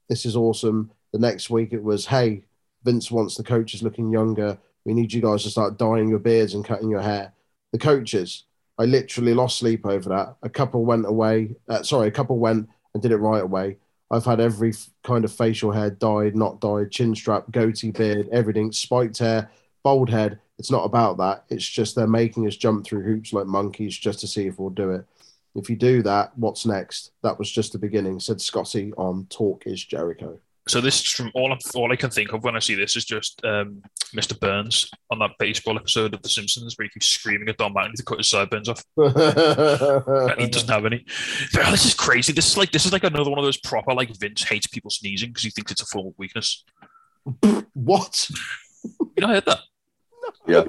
this is awesome. The next week, it was, hey, Vince wants the coaches looking younger. We need you guys to start dyeing your beards and cutting your hair. The coaches, I literally lost sleep over that. A couple went away. Uh, sorry, a couple went and did it right away. I've had every kind of facial hair dyed, not dyed, chin strap, goatee beard, everything, spiked hair, bald head. It's not about that. It's just they're making us jump through hoops like monkeys just to see if we'll do it. If you do that, what's next? That was just the beginning, said Scotty on Talk is Jericho. So this is from all I'm, all I can think of when I see this is just um, Mr. Burns on that baseball episode of The Simpsons where he keeps screaming at Don Mattingly to cut his sideburns off. *laughs* and he doesn't have any. Oh, this is crazy. This is like this is like another one of those proper like Vince hates people sneezing because he thinks it's a form of weakness. *laughs* what? You know, I heard that. Yeah.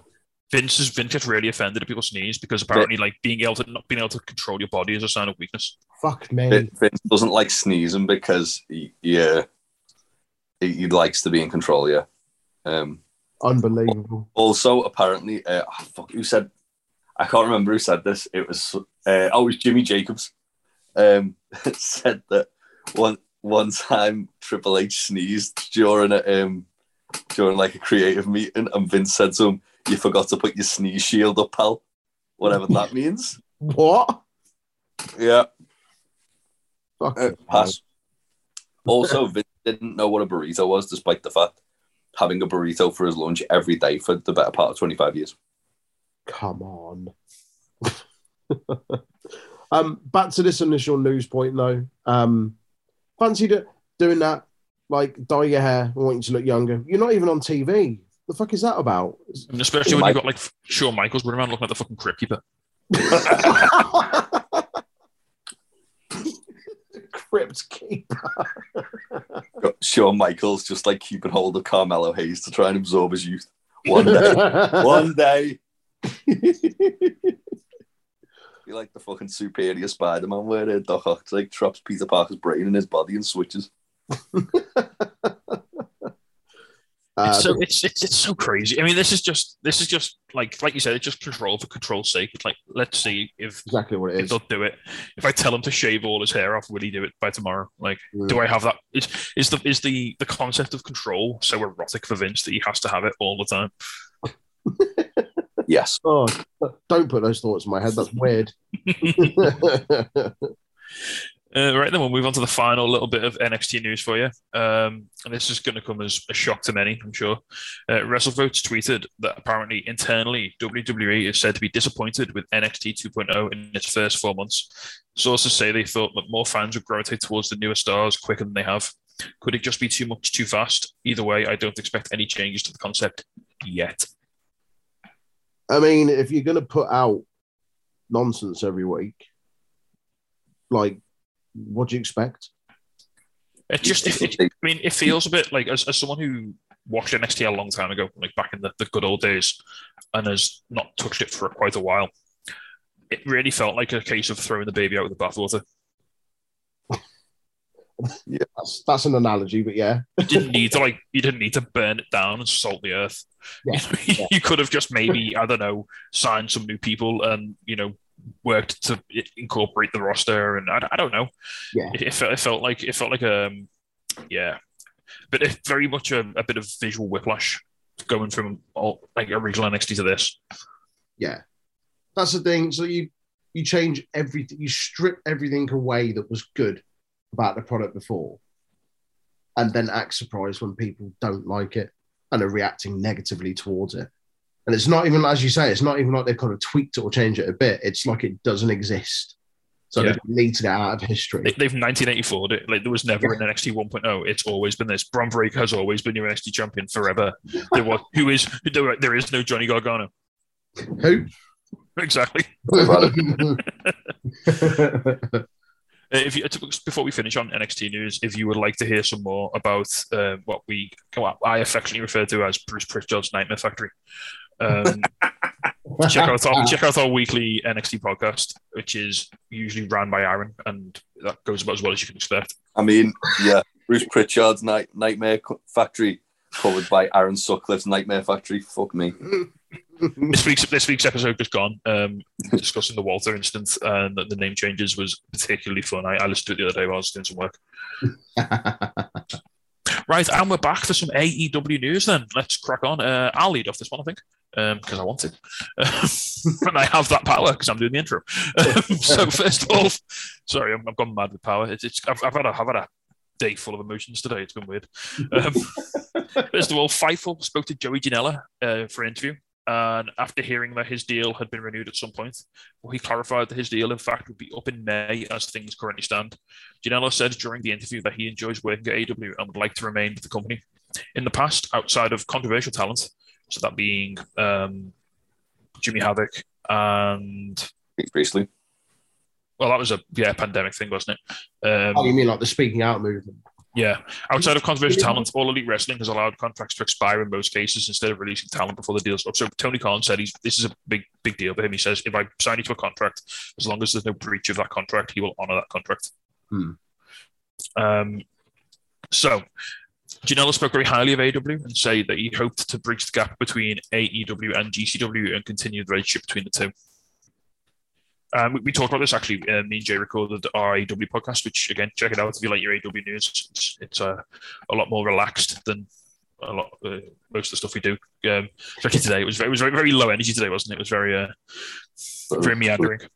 Vince is Vince gets really offended if people sneeze because apparently, like being able to not being able to control your body is a sign of weakness. Fuck me. Vin- Vince doesn't like sneezing because he, yeah, he, he likes to be in control. Yeah. Um, Unbelievable. also, apparently, uh, oh, fuck, who said? I can't remember who said this. It was uh, oh, it was Jimmy Jacobs. Um, *laughs* said that one one time Triple H sneezed during a um during like a creative meeting, and Vince said to him, "You forgot to put your sneeze shield up, pal." Whatever that *laughs* means. What? Yeah. Fuck. Uh, pass. Also, Vince didn't know what a burrito was, despite the fact having a burrito for his lunch every day for the better part of 25 years. Come on. *laughs* um, back to this initial news point though. Um, fancy do- doing that, like dye your hair and want you to look younger. You're not even on TV. The fuck is that about? And especially when you've got like Shawn Michaels running around looking like the fucking crypt keeper. *laughs* *laughs* Crypt keeper. *laughs* Shawn Michaels just like keeping hold of Carmelo Hayes to try and absorb his youth. One day. *laughs* One day. *laughs* Be like the fucking superior Spider Man where uh, Doc Ock like traps Peter Parker's brain in his body and switches. Uh, It's so it's, it's it's so crazy. I mean, this is just this is just like like you said, it's just control for control's sake. It's like let's see if exactly what it if is. they'll do it. If I tell him to shave all his hair off, will he do it by tomorrow? Like, Mm. do I have that? Is is the is the the concept of control so erotic for Vince that he has to have it all the time? *laughs* Yes. Oh, don't put those thoughts in my head. That's weird. *laughs* *laughs* Uh, right then, we'll move on to the final little bit of NXT news for you. Um, and this is going to come as a shock to many, I'm sure. Uh, WrestleVotes tweeted that apparently internally, WWE is said to be disappointed with NXT 2.0 in its first four months. Sources say they thought that more fans would gravitate towards the newer stars quicker than they have. Could it just be too much too fast? Either way, I don't expect any changes to the concept yet. I mean, if you're going to put out nonsense every week, like, what do you expect? It just, it, it- I mean, it feels a bit like as, as someone who watched NXT a long time ago, like back in the, the good old days, and has not touched it for quite a while. It really felt like a case of throwing the baby out with the bathwater. *laughs* That's, that's an analogy, but yeah. You didn't need to like, you didn't need to burn it down and salt the earth. Yeah, *laughs* You, know, you could have just maybe, I don't know, signed some new people and you know worked to incorporate the roster, and I, I don't know. Yeah. it, it felt it felt like it felt like um yeah but it's very much a, a bit of visual whiplash going from all like original NXT to this Yeah. That's the thing. So you you change everything, you strip everything away that was good about the product before, and then act surprised when people don't like it and are reacting negatively towards it. And it's not even, as you say, it's not even like they've kind of tweaked it or changed it a bit. It's like it doesn't exist. So Yeah. they've deleted it out of history. they, they've 1984 it like there was never an NXT 1.0 it's always been this Bron Breakker has always been your NXT champion forever there was who is there, there is no Johnny Gargano Who? exactly *laughs* if you before we finish on NXT news, if you would like to hear some more about uh, what we what I affectionately refer to as Bruce Pritchard's Nightmare Factory, um, *laughs* check out our, check out our weekly NXT podcast, which is usually ran by Aaron, and that goes about as well as you can expect. I mean, yeah, Bruce Pritchard's night, Nightmare Factory, covered by Aaron Sutcliffe's Nightmare Factory. Fuck me. *laughs* This week's this week's episode just gone, um, discussing the Walter incident and the, the name changes was particularly fun. I, I listened to it the other day while I was doing some work. *laughs* Right, and we're back for some AEW news then. Let's crack on. Uh, I'll lead off this one, I think, because I want to. *laughs* and I have that power because I'm doing the intro. Um, *laughs* so, first of all, sorry, I'm, I've gone mad with power. It's, it's I've, I've, had a, I've had a day full of emotions today. It's been weird. Um, *laughs* first of all, Fightful spoke to Joey Janela uh, for an interview. And after hearing that his deal had been renewed at some point, well, he clarified that his deal, in fact, would be up in May as things currently stand. Janela said during the interview that he enjoys working at AW and would like to remain with the company. In the past, outside of controversial talent, so that being um, Jimmy Havoc and Basically, well, that was a yeah pandemic thing, wasn't it? Um, oh, you mean like the speaking out movement? Yeah. Outside of controversial talent, All Elite Wrestling has allowed contracts to expire in most cases instead of releasing talent before the deal's up. So Tony Khan said he's this is a big, big deal for him. He says if I sign you to a contract, as long as there's no breach of that contract, he will honor that contract. Hmm. Um, so Janela spoke very highly of AEW and say that he hoped to bridge the gap between AEW and GCW and continue the relationship between the two. Um, we, we talked about this actually. Uh, me and Jay recorded our AEW podcast, which again, check it out if you like your AEW news. It's, it's uh, a lot more relaxed than a lot uh, most of the stuff we do. Um, especially today, it was very, it was very, very low energy today, wasn't it? It was very, uh, very meandering. It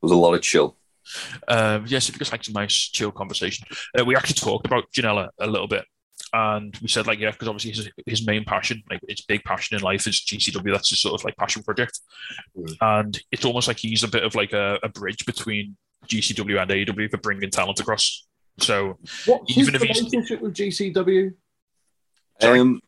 was a lot of chill. Um, yes, it was like some nice chill conversation. Uh, we actually talked about Janela a little bit, and we said like yeah, because obviously his, his main passion, like his big passion in life, is GCW. That's his sort of like passion project, Mm. and it's almost like he's a bit of like a, a bridge between GCW and AEW for bringing talent across. So What's Even his if he's- relationship with GCW? Sorry? Um,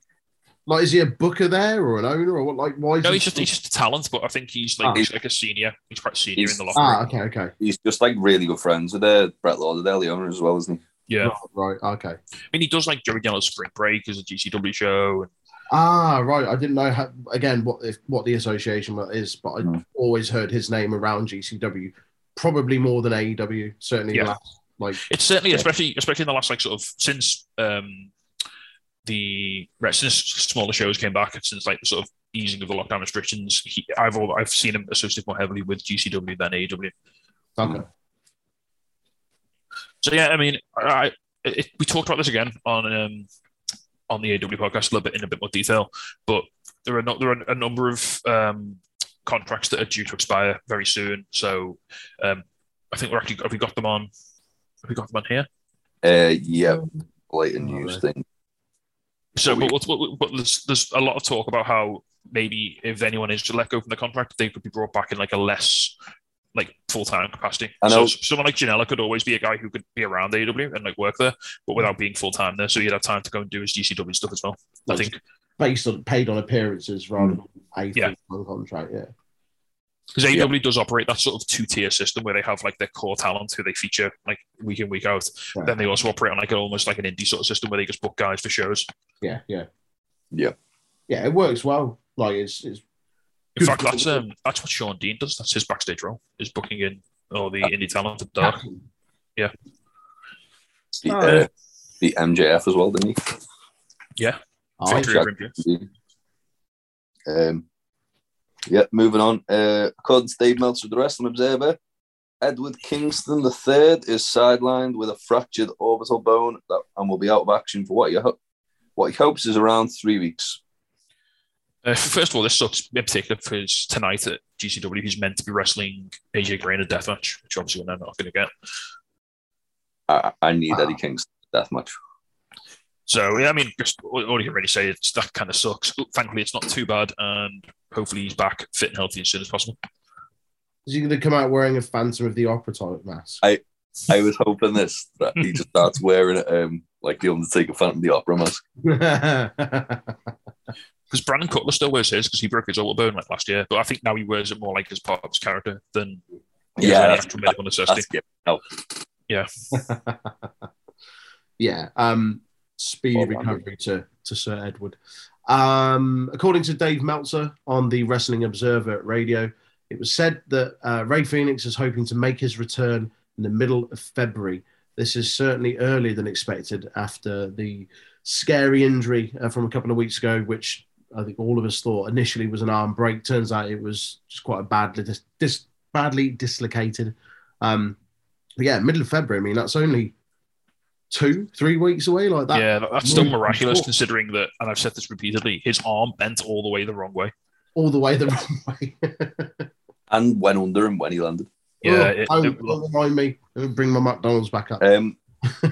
Like, is he a booker there or an owner or what? Like, why? Is no, he- he's just he's just a talent, but I think he's like Ah. he's like a senior. He's quite senior He's- in the locker room. Ah, okay, okay, he's just like really good friends with uh, Brett Lauderdale, the owner, as well, isn't he? Yeah, right, right, okay. I mean he does like Joey Janela's Spring Break as a GCW show. And, Ah, right. I didn't know how, again what if, what the association is, but I Hmm. always heard his name around GCW, probably more than AEW. Certainly, Yeah. last, like It's certainly, Yeah. especially especially in the last like sort of since um the right, since smaller shows came back, since like the sort of easing of the lockdown restrictions, he, I've all, I've seen him associated more heavily with GCW than AEW. okay. So yeah, I mean, I, it, we talked about this again on um on the AW podcast a little bit in a bit more detail, but there are not there are a number of um contracts that are due to expire very soon. So um I think we're actually have we got them on have we got them on here? Uh, yeah, blatant news Alright. thing. So, but, but, but, but there's there's a lot of talk about how maybe if anyone is to let go from the contract, they could be brought back in like a less like full time capacity. I So someone like Janela could always be a guy who could be around AEW and like work there, but without being full time there. So he'd have time to go and do his GCW stuff as well. I think based on paid on appearances rather mm. than a Yeah. full contract. Yeah. because AEW does operate that sort of two tier system where they have like their core talent who they feature like week in week out. Yeah. Then they also operate on like an, almost like an indie sort of system where they just book guys for shows. Yeah, yeah, Yeah. yeah. It works well. Like it's, it's In Good fact, for- that's um that's what Shawn Dean does. That's his backstage role is booking in all the indie talent at dark. Beat, Oh, uh, beat MJF as well, didn't he? Yeah, I, Factory Jack- Olympia. he? Um, yeah, moving on. Uh, according to Dave Meltzer the Wrestling Observer, Edward Kingston III is sidelined with a fractured orbital bone that, and will be out of action for what he, ho- what he hopes is around three weeks. Uh, first of all, this sucks in particular because tonight at GCW he's meant to be wrestling AJ Gray in a deathmatch, which obviously we're not going to get. I, I need Wow. Eddie Kingston death match. So yeah, I mean, just all all you can really say is that kind of sucks. Thankfully, it's not too bad, and hopefully he's back fit and healthy as soon as possible. is he going to come out wearing a Phantom of the Opera type mask? I I was hoping this that he just starts wearing it, um, like the Undertaker Phantom of the Opera mask. *laughs* Because Brandon Cutler still wears his because he broke his collarbone like last year, but I think now he wears it more like as part of his character than Yeah, any that's- actual medical necessity. That's good. Oh, *laughs* yeah. Um, speedy Well recovery to, to Sir Edward. Um, according to Dave Meltzer on the Wrestling Observer Radio, it was said that uh, Rey Fenix is hoping to make his return in the middle of February. This is certainly earlier than expected after the scary injury uh, from a couple of weeks ago, which I think all of us thought initially was an arm break. Turns out it was just quite a badly dis- dis- badly dislocated. Um, but yeah, middle of February. I mean, that's only two, three weeks away. Like that. yeah, that's still miraculous cool. considering that, and I've said this repeatedly, his arm bent all the way the wrong way. all the way the wrong way. *laughs* and went under him when he landed. Yeah, Oh, it- don't, it- don't remind me. Let me Bring my McDonald's back up. Um, *laughs*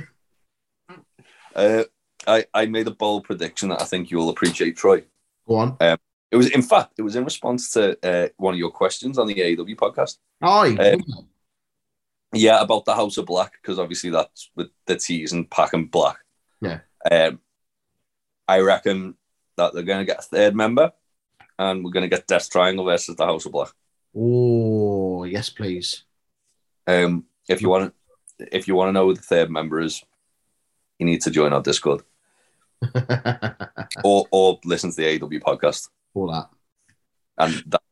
uh, I, I made a bold prediction that I think you'll appreciate, Troy. Go on. It was, in fact, it was in response to uh, one of your questions on the AEW podcast. Uh, Yeah, about the House of Black, because obviously that's with the teas and pack and black. Yeah. Um, I reckon that they're going to get a third member, and we're going to get Death Triangle versus the House of Black. oh, yes, please. Um, if you want, to, if you want to know who the third member is, you need to join our Discord *laughs* or or listen to the AW podcast. All that. And that,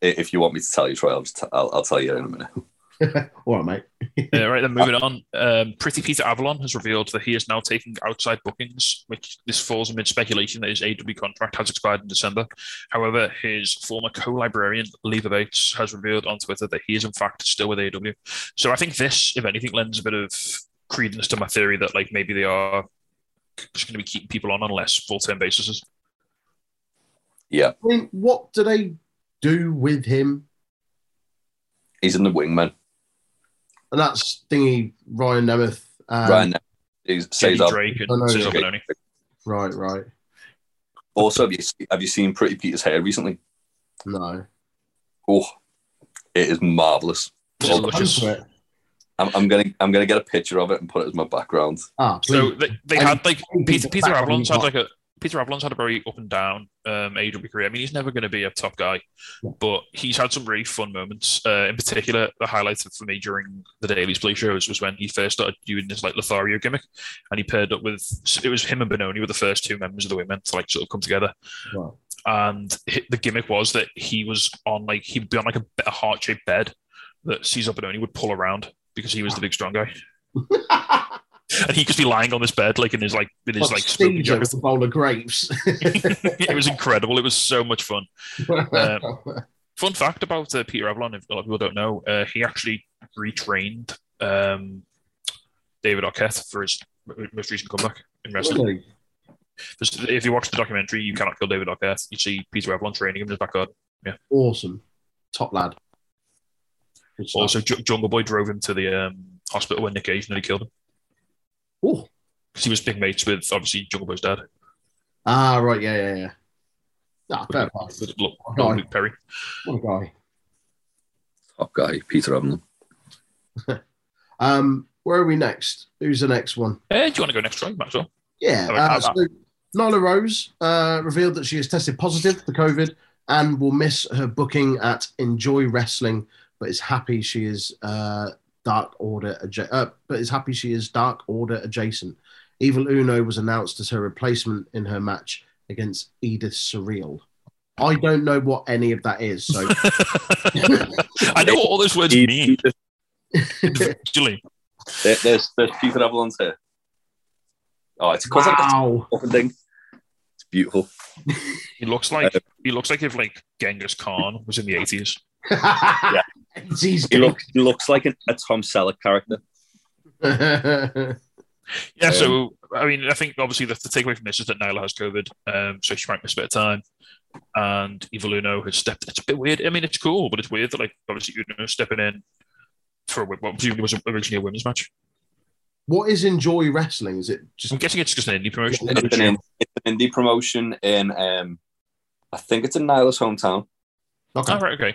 if you want me to tell you, Troy, I'll, just t- I'll, I'll tell you in a minute. *laughs* All right, mate. Uh, right then, moving *laughs* on. Um, Pretty Peter Avalon has revealed that he is now taking outside bookings, which this falls amid speculation that his AW contract has expired in December. However, his former co-librarian Leva Bates has revealed on Twitter that he is in fact still with AW. So I think this, if anything, lends a bit of credence to my theory that like maybe they are just going to be keeping people on on less full-term basis. Yeah, I mean, what do they do with him? he's in the wingman. And that's thingy Ryan Nemeth. Um, Ryan is Jamie Cesar. Drake and Cezar. Bononi. Right, right. Also, have you se- have you seen Pretty Peter's hair recently? No. Oh, it is marvelous. It's Well, luscious. Onto it. I'm, I'm gonna I'm gonna get a picture of it and put it as my background. Ah, So they, they And had like Peter, the Peter fact Avalon's had like a Peter Avalon's had a very up and down um, AW career. I mean, he's never going to be a top guy, but he's had some really fun moments. Uh, in particular, the highlight for me during the Daily Play shows was when he first started doing this like Lothario gimmick, and he paired up with it was him and Bononi were the first two members of the women to like sort of come together. Right. And the gimmick was that he was on like he'd be on like a, a heart shaped bed that Cezar Bononi would pull around because he was the big strong guy, *laughs* and he'd just be lying on this bed like in his like in his Like like with a bowl of grapes. *laughs* *laughs* it was incredible. It was so much fun. Fun fact about uh, Peter Avalon, if a lot of people don't know, uh, he actually retrained um, David Arquette for his most recent comeback in wrestling. Really? If you watch the documentary, You Cannot Kill David Arquette, you see Peter Avalon training him in his backyard. Yeah, awesome. Top lad. Good. Also, Ju- Jungle Boy drove him to the um, hospital when Nick Gage nearly killed him Oh, because he was big mates with obviously Jungle Boy's dad, Ah, right. Yeah, yeah, yeah. Ah, fair play. with Luke, Guy. Luke Perry. What a guy. Top guy, Peter Avalon. *laughs* Um, where are we next? Who's the next one? Uh, do you want to go next, Troy? Might as well. Yeah. Uh, so Nyla Rose uh, revealed that she has tested positive for COVID and will miss her booking at Enjoy Wrestling, but is happy she is uh, Dark Order adja- uh, but is happy she is Dark Order adjacent. Evil Uno was announced as her replacement in her match against Edith Surreal. I don't know what any of that is, so *laughs* I know what all those words He- mean he- individually. there- there's there's Peter Avalon's here. Oh, it's because of wow. the thing. It's beautiful. He looks like he looks like if like Genghis Khan was in the eighties. *laughs* He's He looks he looks like an, a Tom Selleck character. *laughs* Yeah, Um, so I mean, I think obviously the, the takeaway from this is that Nyla has COVID, um, so she might miss a bit of time. And Evil Uno has stepped. It's a bit weird. I mean, it's cool, but it's weird that like obviously Uno stepping in for a, what presumably was originally a women's match. what is Enjoy Wrestling? Is it just I'm guessing it's just an indie promotion. It's an, in- it's an indie promotion in um, I think it's in Nyla's hometown. okay? Oh, right, okay.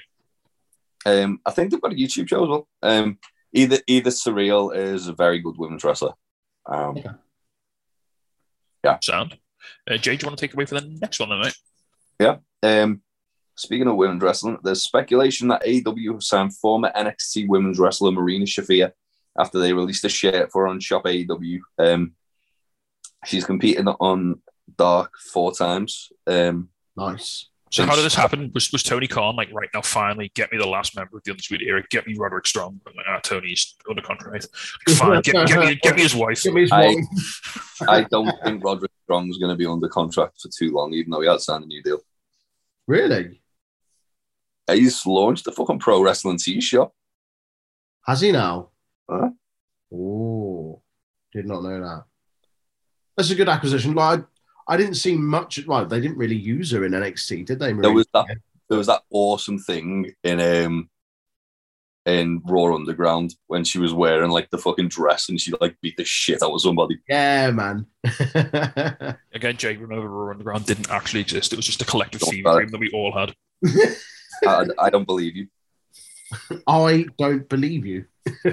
Um, I think they've got a YouTube show as well. Um, either either Surreal is a very good women's wrestler. Um, Sound. Uh, Jay, do you want to take away for the next one, then, mate? Yeah. Um, speaking of women's wrestling, there's speculation that AEW have signed former NXT women's wrestler Marina Shafir after they released a shirt for her on Shop AEW. Um, she's competed on Dark four times. Um, Nice. So how did this happen? Was was Tony Khan like right now? Finally, get me the last member of the Undisputed Era. Get me Roderick Strong. I'm like, ah, Tony's under contract. Fine, get, get me get me his wife. Give me his I- *laughs* I don't think Roderick Strong's going to be under contract for too long, even though he had signed a new deal. Really? He's launched the fucking pro wrestling tee shop. Has he now? Huh? Oh, did not know that. That's a good acquisition. Like, I, I didn't see much. Well, they didn't really use her in NXT, did they? There was that there was that awesome thing in um in Raw Underground when she was wearing like the fucking dress and she like beat the shit out of somebody. Yeah, man. *laughs* Again, Jake, remember Raw Underground didn't actually exist. It was just a collective Don't fever dream that we all had. I, I don't believe you. I don't believe you. *laughs*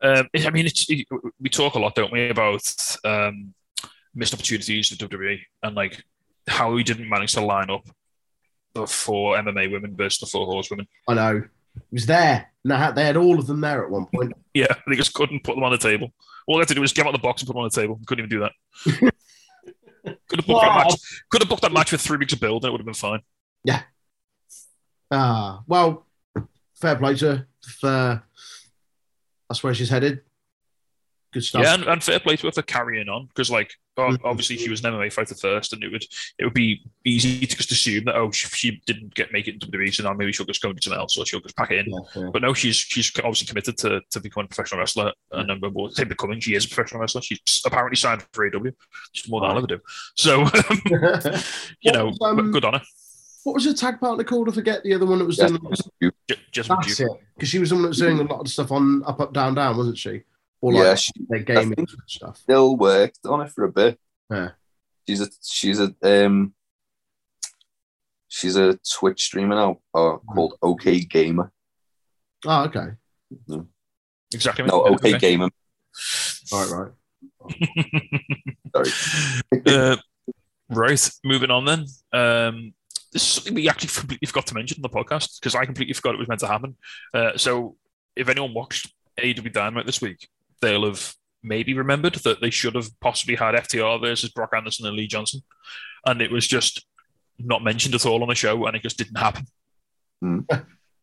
Um, I mean, it's, we talk a lot, don't we, about um, missed opportunities to WWE and like how we didn't manage to line up the four MMA women versus the four horsewomen. I know. It was there. And they had, they had all of them there at one point. *laughs* Yeah, they just couldn't put them on the table. All they had to do was get out the box and put them on the table. Couldn't even do that. *laughs* could have booked Wow. that match. Could have booked that match with three weeks of build, and it would have been fine. Yeah. Ah, well, fair play to her. For, that's where she's headed. Good stuff. Yeah, and, and fair play to her for carrying on because, like, Mhm. obviously she was an MMA fighter first, and it would it would be easy to just assume that oh she, she didn't get make it into WWE, so now maybe she'll just go and do something else or she'll just pack it in. Yeah, yeah. But no, she's she's obviously committed to, to becoming a professional wrestler, and um, well, say becoming, she is a professional wrestler. She's apparently signed for AW, she's more than I'll ever do. So, *laughs* you know, was, um, good on her. what was her tag partner called? I forget the other one that was Yes, doing. you- J- Jessamyn That's Duke. it. Because she was the one that was doing a lot of stuff on Up, Up, Down, Down, wasn't she? Or like yeah, she their gaming stuff. still worked on it for a bit. Yeah. She's a she's a um she's a Twitch streamer now uh, called OK Gamer. Oh, okay. Exactly. No, OK Gamer. Right, right. Sorry. *laughs* uh, right, moving on then. Um, this is something we actually completely forgot to mention on the podcast because I completely forgot it was meant to happen. Uh, so, if anyone watched AEW Dynamite this week, they'll have maybe remembered that they should have possibly had FTR versus Brock Anderson and Lee Johnson, and it was just not mentioned at all on the show, and it just didn't happen. Hmm. *laughs*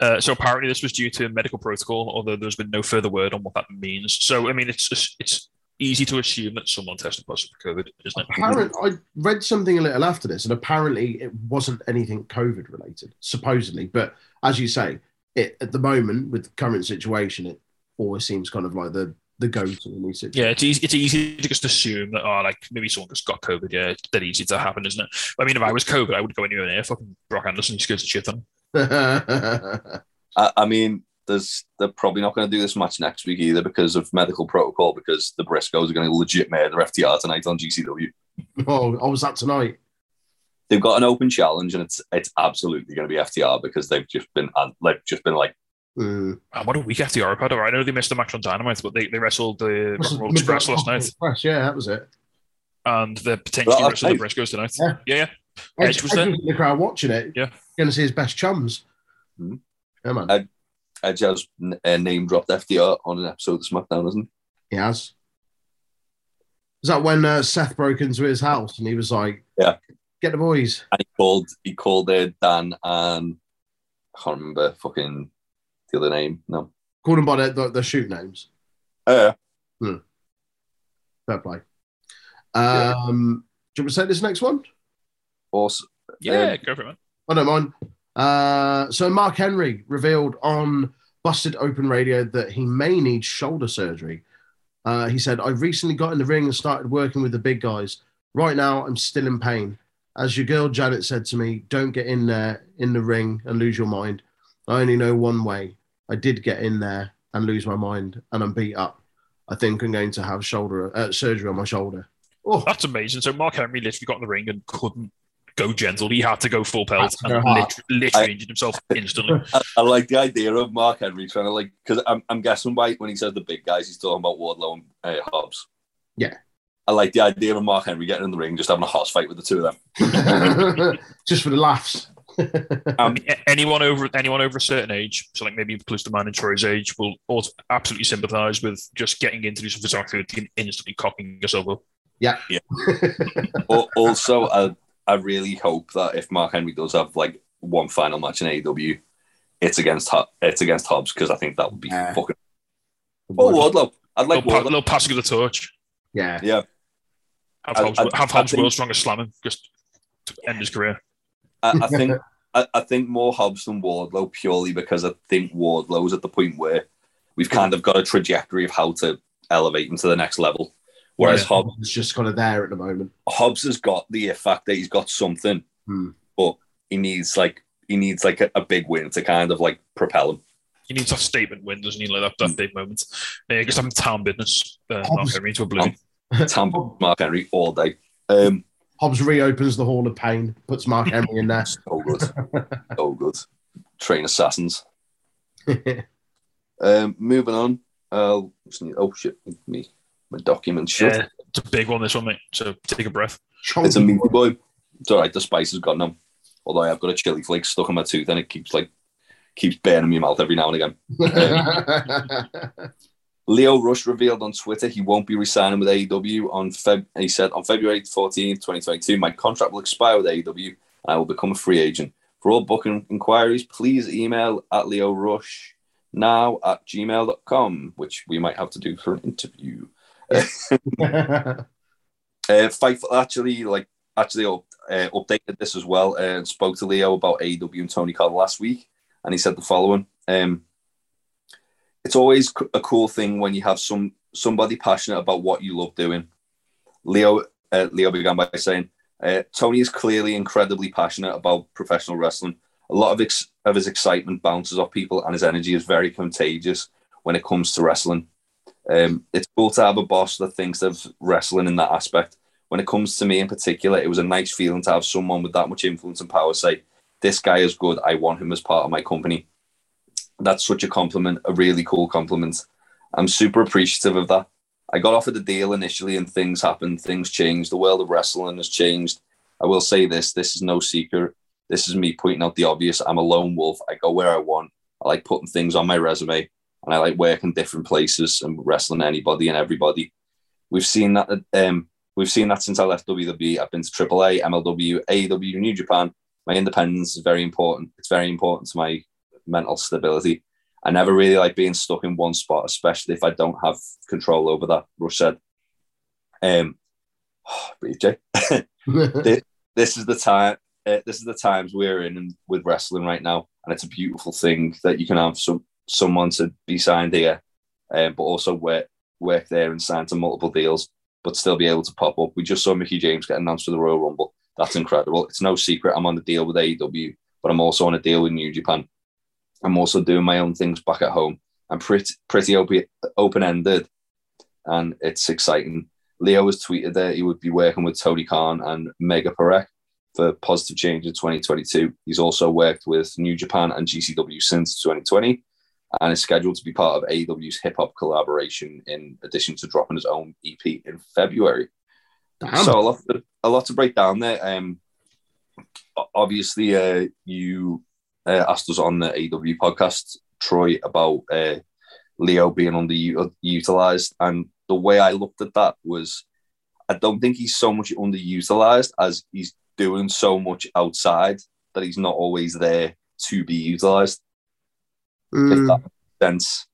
Uh, so apparently this was due to medical protocol, although there's been no further word on what that means. So I mean, it's just, it's easy to assume that someone tested positive for COVID, isn't it? Apparent, I read something a little after this, and apparently it wasn't anything COVID related, supposedly. But as you say, it at the moment with the current situation, it always seems kind of like the the go to in these Yeah, it's easy, it's easy to just assume that, oh, like maybe someone just got COVID. Yeah, it's that easy to happen, isn't it? I mean, if I was COVID, I would go anywhere near fucking Brock Anderson. He scares the shit on. *laughs* I, I mean, there's they're probably not going to do this match next week either because of medical protocol. Because the Briscoes are going to legit murder FTR tonight on GCW. oh, I was that tonight. They've got an open challenge, and it's it's absolutely going to be FTR because they've just been uh, like just been like Man, what a week FTR have had. I know they missed the match on Dynamite, but they, they wrestled the Rock and Roll Express last night, Express, yeah, that was it. and they're potentially Well, wrestling the hey. Briscoes tonight. Yeah. Yeah, yeah. Edge Edge, was there. in the crowd watching it. Yeah. going to see his best chums. Mhm. Yeah, man. Uh, Edge has uh, name dropped FTR on an episode of SmackDown, isn't he? he has. Is that when uh, Seth broke into his house and he was like, Yeah. get the boys." And he called he called uh, Dan and I can't remember fucking the other name. No. Called them by their, their, their shoot names. Uh, Fair play. Um, Do you want to say this next one? also, Yeah, Um, go for it, man. I don't mind. Uh, so Mark Henry revealed on Busted Open Radio that he may need shoulder surgery. Uh, he said, "I recently got in the ring and started working with the big guys. Right now, I'm still in pain. As your girl Janet said to me, don't get in there in the ring and lose your mind. I only know one way. I did get in there and lose my mind, and I'm beat up. I think I'm going to have shoulder uh, surgery on my shoulder. Oh, That's amazing. So Mark Henry literally got in the ring and couldn't go gentle. He had to go full pelt and go hard. lit- literally I- injured himself instantly. *laughs* I, I like the idea of Mark Henry trying to like because I'm, I'm guessing why when he says the big guys, he's talking about Wardlow and uh, Hobbs. Yeah. I like the idea of Mark Henry getting in the ring, just having a hoss fight with the two of them. *laughs* *laughs* just for the laughs. *laughs* Um, anyone over anyone over a certain age, so like maybe close to mine and Troy's age, will also absolutely sympathise with just getting into some physical activity and instantly cocking yourself up. yeah. *laughs* also, I, I really hope that if Mark Henry does have like one final match in AEW, it's against Ho- it's against Hobbs because I think that would be Yeah. fucking. Oh, Wardlow! I'd like little, pa- Wardlow. little passing of the torch. yeah. Yeah, Have I- Hobbs, I- have I Hobbs think- world's strongest slamming just to end his career. I, I think *laughs* I, I think more Hobbs than Wardlow purely because I think Wardlow's at the point where we've kind of got a trajectory of how to elevate him to the next level. Whereas Yeah. Hobbs, is just kind of there at the moment. Hobbs has got the fact that he's got something, Hmm. but he needs like he needs like a, a big win to kind of like propel him. He needs a statement win, doesn't he? Like that, that big moment. Uh, I'm town business, uh, Mark Henry to oblivion. Tampa Mark Henry all day. Um, Hobbs reopens the Hall of Pain, puts Mark Henry in there. *laughs* so good, so good. Train assassins. *laughs* Um, moving on. Uh, need- oh shit, me my document shut. Yeah, it's a big one, this one, mate. So take a breath. It's a meaty boy. It's all right. The spice has gone now. Although I have got a chili flake stuck in my tooth and it keeps like keeps burning my mouth every now and again. *laughs* Lio Rush revealed on Twitter he won't be resigning with AEW on Feb. He said on February 14th, 2022, my contract will expire with AEW and I will become a free agent. For all booking inquiries, please email at Lio Rush now at gmail.com, which we might have to do for an interview. *laughs* Uh, Fightful actually like actually uh, updated this as well and spoke to Lio about AEW and Tony Khan last week, and he said the following: um, "It's always a cool thing when you have some somebody passionate about what you love doing." Lio uh, Lio began by saying, uh, "Tony is clearly incredibly passionate about professional wrestling. A lot of ex- of his excitement bounces off people, and his energy is very contagious when it comes to wrestling." Um, it's cool to have a boss that thinks of wrestling in that aspect. When it comes to me in particular, it was a nice feeling to have someone with that much influence and power say, This guy is good. I want him as part of my company. That's such a compliment, a really cool compliment. I'm super appreciative of that. I got offered the deal initially and things happened, things changed. The world of wrestling has changed. I will say this this is no secret. This is me pointing out the obvious. I'm a lone wolf. I go where I want. I like putting things on my resume and I like working different places and wrestling anybody and everybody. We've seen that. Um, we've seen that since I left WWE. I've been to AAA, MLW, AEW, New Japan. My independence is very important. It's very important to my mental stability. I never really like being stuck in one spot, especially if I don't have control over that. Rush said. Um, breathe, Jay. this, this is the time. Uh, this is the times we're in with wrestling right now, and it's a beautiful thing that you can have some someone to be signed here, um, but also work work there and sign to multiple deals, but still be able to pop up. We just saw Mickie James get announced for the Royal Rumble. That's incredible. It's no secret I'm on the deal with AEW, but I'm also on a deal with New Japan. I'm also doing my own things back at home. I'm pretty pretty open ended, and it's exciting. Lio has tweeted that he would be working with Tony Khan and Megha Parekh for Positive Change in 2022. He's also worked with New Japan and GCW since 2020 and is scheduled to be part of AEW's hip hop collaboration in addition to dropping his own EP in February. Damn. So a lot, to, a lot to break down there. Um, obviously, uh, you uh, asked us on the AEW podcast, Troy, about uh, Lio being underutilized, and the way I looked at that was, I don't think he's so much underutilized as he's doing so much outside that he's not always there to be utilized if Mm, that makes sense.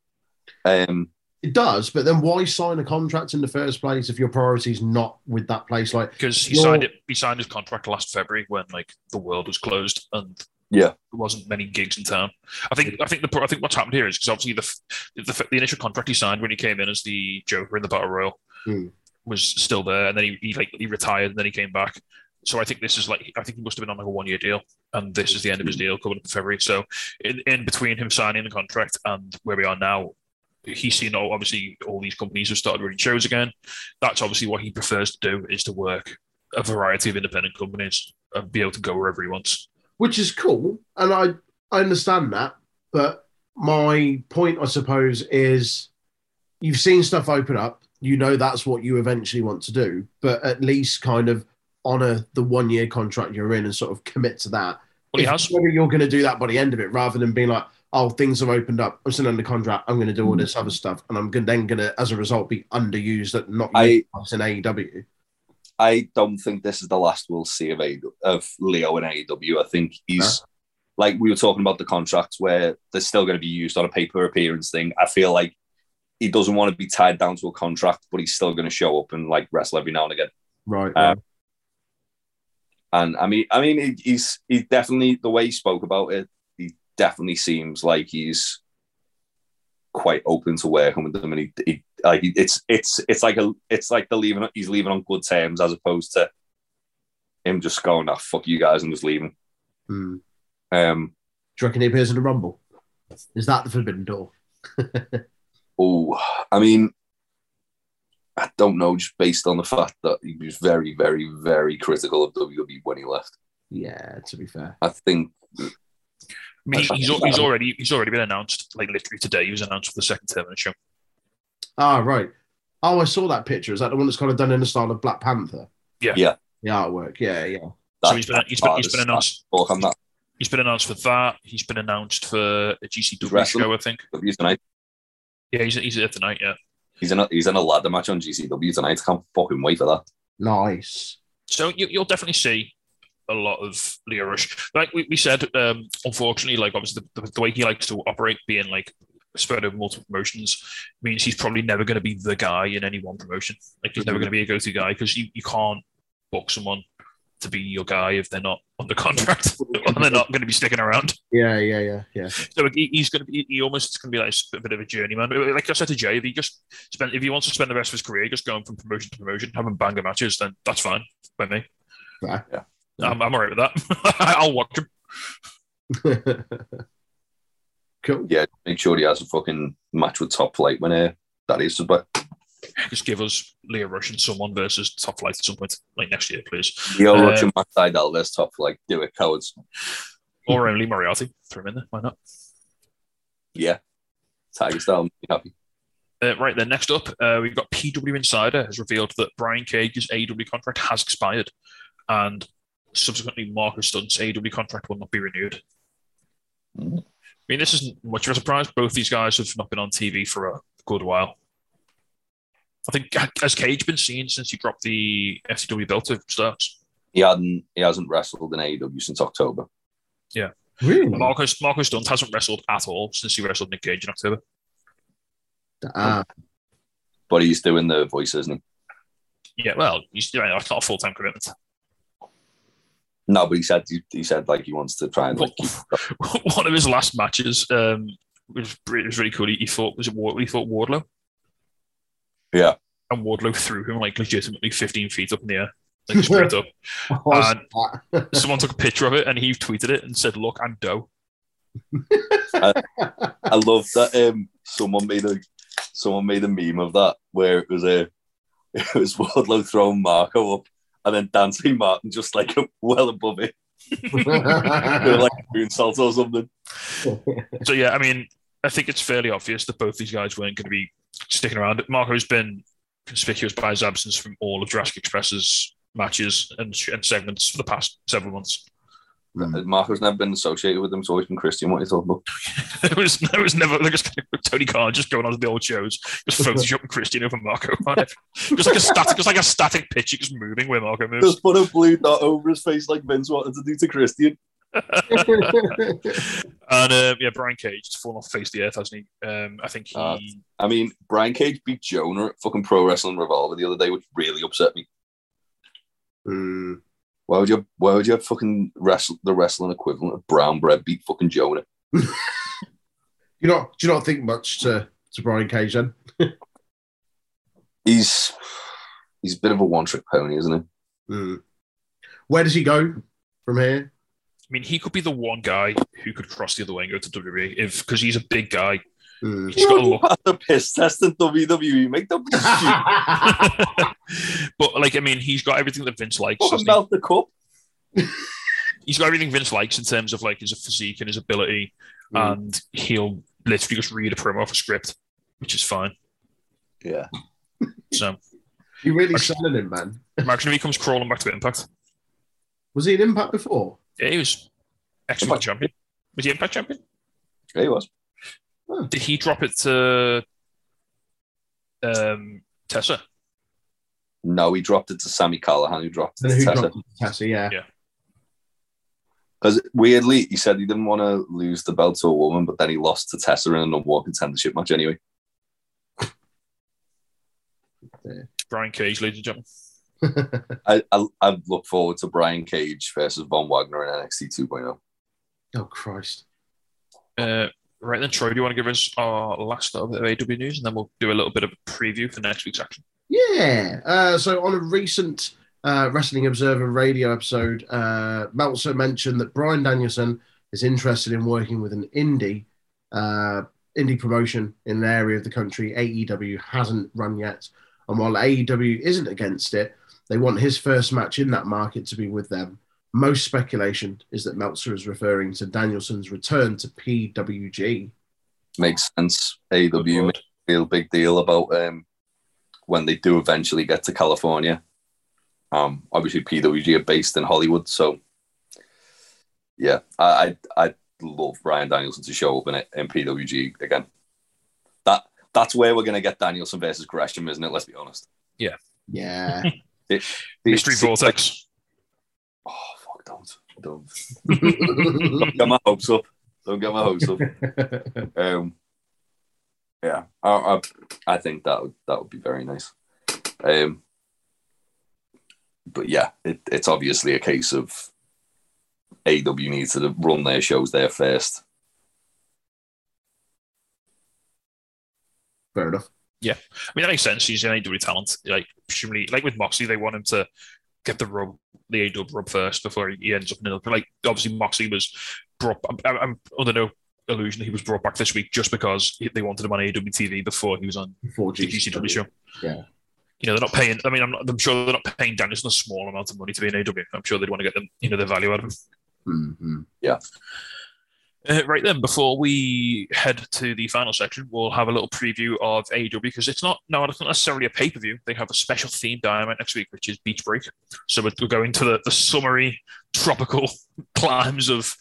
Um, it does, but then why sign a contract in the first place if your priority is not with that place? Like, because he signed it. He signed his contract last February when like the world was closed and Yeah. there wasn't many gigs in town. I think I think the I think what's happened here is because obviously the, the the initial contract he signed when he came in as the Joker in the Battle Royal Hmm. was still there, and then he, he like he retired and then he came back. So I think this is like I think he must have been on like a one year deal, and this is the end of his deal coming up in February. So in, in between him signing the contract and where we are now, he's seen all, obviously all these companies have started running shows again. That's obviously what he prefers to do is to work a variety of independent companies and be able to go wherever he wants. Which is cool, and I I understand that, but my point, I suppose, is you've seen stuff open up. You know that's what you eventually want to do, but at least kind of honor the one year contract you're in and sort of commit to that. Well, he If has. whether you're going to do that by the end of it, rather than being like, "Oh, things have opened up. I'm still under contract. I'm going to do all mm. this other stuff, and I'm then going to, as a result, be underused at not I- utilized in AEW." I don't think this is the last we'll see of AEW, of Lio in AEW. I think he's like we were talking about the contracts where they're still going to be used on a paper appearance thing. I feel like he doesn't want to be tied down to a contract, but he's still going to show up and like wrestle every now and again. Right. Uh, And I mean, I mean, he- he's he definitely the way he spoke about it. He definitely seems like he's quite open to working with them, and he, he like it's it's it's like a it's like the leaving he's leaving on good terms as opposed to him just going, "Ah, fuck you guys," and just leaving. Hmm. Um, Do you reckon he appears in the Rumble? Is that the forbidden door? *laughs* oh, I mean, I don't know, just based on the fact that he was very, very, very critical of WWE when he left. Yeah, to be fair. I think I mean, he's, al- he's already he's already been announced. Like literally today, he was announced for the second Terminator show. Ah, right. Oh, I saw that picture. Is that the one that's kind of done in the style of Black Panther? Yeah. Yeah. The artwork. Yeah, yeah. So he's been he's been, he's been announced. Talk on that. He's been announced for that. He's been announced for a GCW wrestling. show, I think. W tonight. Yeah, he's, he's there tonight. Yeah. He's in a he's in a ladder match on GCW tonight. Can't fucking wait for that. Nice. So you, you'll definitely see a lot of Lio Rush. Like we, we said, um, unfortunately, like obviously the, the, the way he likes to operate, being like spread over multiple promotions, means he's probably never going to be the guy in any one promotion. Like he's never Mhm. going to be a go-to guy because you, you can't book someone to be your guy if they're not under contract *laughs* and they're not going to be sticking around. Yeah, yeah, yeah, yeah. So he, he's going to be, he almost going to be like a bit of a journeyman. Like I said to Jay, if he just spend, if he wants to spend the rest of his career just going from promotion to promotion, having banger matches, then that's fine by me. Fair. Yeah. I'm, I'm all right with that. *laughs* I'll watch him. *laughs* cool. Yeah, make sure he has a fucking match with top flight when uh, that is. But Just give us Lio Rush and someone versus top flight at some point, like next year, please. Lio Uh, Rush and Matt Sydal, there's top flight. Do it, cowards. Or only Moriarty. Throw him in there. Why not? Yeah. Tiger style, be happy. Uh, right then, next up, uh, we've got PW Insider has revealed that Brian Cage's AEW contract has expired, and subsequently Marko Stunt's AEW contract will not be renewed. Mhm. I mean, this isn't much of a surprise. Both these guys have not been on TV for a good while. I think has Cage been seen since he dropped the FTW belt to Starks? He hadn't he hasn't wrestled in AEW since October. Yeah, really? Marko Marko Stunt hasn't wrestled at all since he wrestled Nick Cage in October. Ah, But he's doing the voice, isn't he? Yeah, well, he's, you know, that's not a full time commitment. No, but he said he, he said like he wants to try and like keep *laughs* one of his last matches um, was, it was really cool. He, he thought was it Ward, he thought Wardlow, Yeah. and Wardlow threw him like legitimately 15 feet up in the air, like straight up. *laughs* And- *laughs* Someone took a picture of it and he tweeted it and said, "Look, I'm Doe." I love that um someone made a someone made a meme of that where it was a it was Wardlow throwing Marko up and then Dante Martin just like *laughs* well above it. *laughs* Like a moonsault or something. *laughs* So yeah, I mean, I think it's fairly obvious that both these guys weren't going to be sticking around. Marko's been conspicuous by his absence from all of Jurassic Express's matches and, and segments for the past several months. Marko's never been associated with them, it's always been Christian. What are you talking about? *laughs* There was there was never like just *laughs* Tony Khan just going on to the old shows, just *laughs* photoshopping Christian over Marko, on it. just like a static, just like a static picture, just moving where Marko moves. Just put a blue dot over his face like Vince wanted to do to Christian. And uh, yeah, Brian Cage just fallen off the face of the earth, hasn't he? Um, I think he. Uh, I mean, Brian Cage beat Jonah at fucking Pro Wrestling Revolver the other day, which really upset me. Hmm. Why would you? Why would you have fucking wrestle the wrestling equivalent of brown bread beat fucking Jonah? *laughs* you not do you not think much to, to Brian Cage then? *laughs* He's he's a bit of a one trick pony, isn't he? Hmm. Where does he go from here? I mean, he could be the one guy who could cross the other way and go to WWE if because he's a big guy. He's got a look. Pass the piss test in WWE. Make them but like, I mean, he's got everything that Vince likes. fucking he? melt the cup. *laughs* He's got everything Vince likes in terms of like his physique and his ability, Mm. and he'll literally just read a promo off a script, which is fine. Yeah. *laughs* So you really selling him, man. imagine if he comes crawling back to Impact. Was he an Impact before? Yeah, he was ex Impact. champion. Was he Impact champion? Yeah, he was. Did he drop it to um, Tessa? No, he dropped it to Sami Callihan, who dropped it And to who Tessa. dropped it to Tessa? Yeah. Yeah. Because weirdly, he said he didn't want to lose the belt to a woman, but then he lost to Tessa in a number one contendership match anyway. Brian Cage, ladies and gentlemen. *laughs* I, I, I look forward to Brian Cage versus Von Wagner in NXT 2.0. Oh Christ. Uh, right then, Troy, do you want to give us our last little bit of AW news, and then we'll do a little bit of a preview for next week's action. Yeah. Uh, so on a recent uh, Wrestling Observer radio episode, uh, Meltzer mentioned that Bryan Danielson is interested in working with an indie uh, indie promotion in an area of the country AEW hasn't run yet. And while AEW isn't against it, they want his first match in that market to be with them. Most speculation is that Meltzer is referring to Danielson's return to PWG. Makes sense. AEW make a real big deal about um, when they do eventually get to California. Um, obviously, PWG are based in Hollywood, so yeah, I I I love Bryan Danielson to show up in it in PWG again. That that's where we're gonna get Danielson versus Gresham, isn't it? Let's be honest. Yeah. *laughs* It, Mystery it- Vortex. Fuck! Don't don't don't get my hopes up. Don't get my hopes up. *laughs* Um, yeah, I, I, I think that would that would be very nice. Um, but yeah, it, it's obviously a case of AW needs to run their shows there first. Fair enough. Yeah, I mean, that makes sense. He's an AW talent. Like, presumably, like with Moxley, they want him to get the rub, the AW rub first before he ends up in another. Like, obviously, Moxley was brought. I'm, I'm under no illusion he was brought back this week just because they wanted him on AW TV before he was on Before the GCW show. Yeah. You know, they're not paying. I mean, I'm, not, I'm sure they're not paying Danielson a small amount of money to be an AW. I'm sure they'd want to get them, you know, the value out of him. Mhm. Uh, right then, before we head to the final section, we'll have a little preview of AEW because it's not no, it's not necessarily a pay per view. They have a special theme dynamite next week, which is Beach Break. So we're, we're going to the, the summery, tropical *laughs* climes of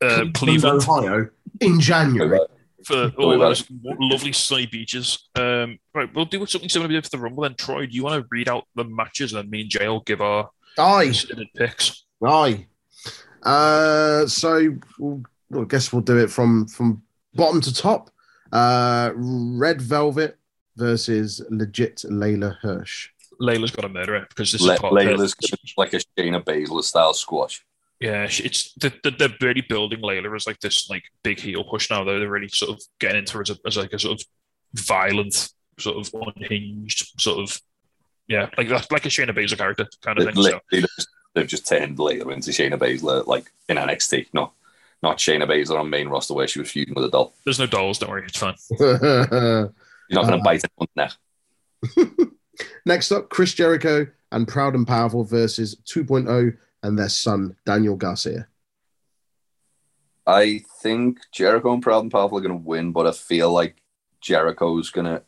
uh, Cleveland Ohio, in January. for all about those lovely sunny beaches. Um, right, we'll do something similar we did for the Rumble. Then, Troy, do you want to read out the matches and then me and Jay will give our Aye. considered picks? Aye. Uh, so we'll, well, I guess we'll do it from from bottom to top. Uh, Red Velvet versus legit Leyla Hirsch. Leyla's got to murder it because this Le- is part of her- Leyla's like a Shayna Baszler style squash. Yeah, it's they're, they're really building Leyla as like this like big heel push now. Though they're really sort of getting into her as, a, as like a sort of violent, sort of unhinged, sort of yeah, like that's like a Shayna Baszler character kind of They've, thing. So they've just turned Leyla into Shayna Baszler, like in NXT. No, not Shayna Baszler on main roster where she was feuding with a doll. there's no dolls. Don't worry, it's fine. *laughs* You're not going to Uh, bite anyone's *laughs* neck. Next up, Chris Jericho and Proud and Powerful versus 2.0 and their son Daniel Garcia. I think Jericho and Proud and Powerful are going to win, but I feel like Jericho's going to.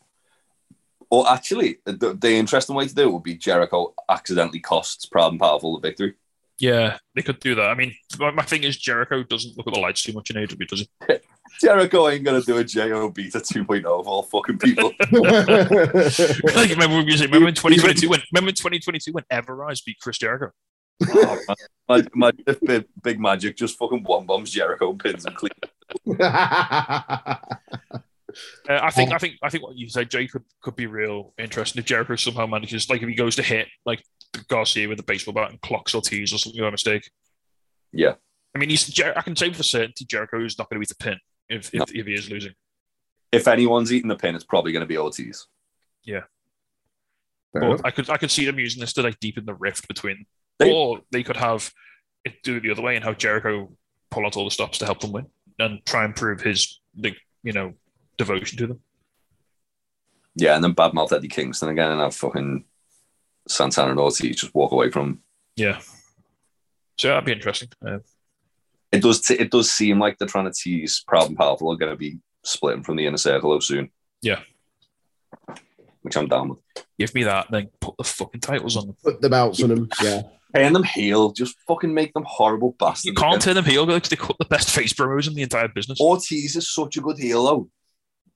Or actually, the, the interesting way to do it would be Jericho accidentally costs Proud and Powerful the victory. Yeah, they could do that. I mean, my, my thing is Jericho doesn't look at the lights too much in AW, does he? *laughs* Jericho ain't going to do a JOB to 2.0 of all fucking people. *laughs* *laughs* like, remember when we said, remember in 2022 when remember in 2022 when Everrise beat Chris Jericho? oh, man. My, my, big, big Magic just fucking one bombs Jericho pins and clean. Uh, I think I think I think what you said, Jay, could, could be real interesting if Jericho somehow manages, like if he goes to hit like Garcia with a baseball bat and clocks Ortiz or something by mistake. Yeah. I mean, he's Jer- I can say for certainty Jericho is not going to beat the pin if if, No. if he is losing. If anyone's eating the pin, it's probably going to be Ortiz. Yeah. I could I could see them using this to like deepen the rift between, They- or they could have it do it the other way and have Jericho pull out all the stops to help them win and try and prove his like you know devotion to them. Yeah, and then badmouth Eddie Kingston again and have fucking Santana and Ortiz just walk away from him. Yeah. So that'd be interesting. Uh, It does t- it does seem like they're trying to tease Proud and Powerful are going to be splitting from the inner circle soon. Yeah. Which I'm down with. give me that, then put the fucking titles on them. Put the belts on them. Yeah. Turn them heel, just fucking make them horrible bastards. You can't again. turn them heel because they cut the best face promos in the entire business. Ortiz is such a good heel though.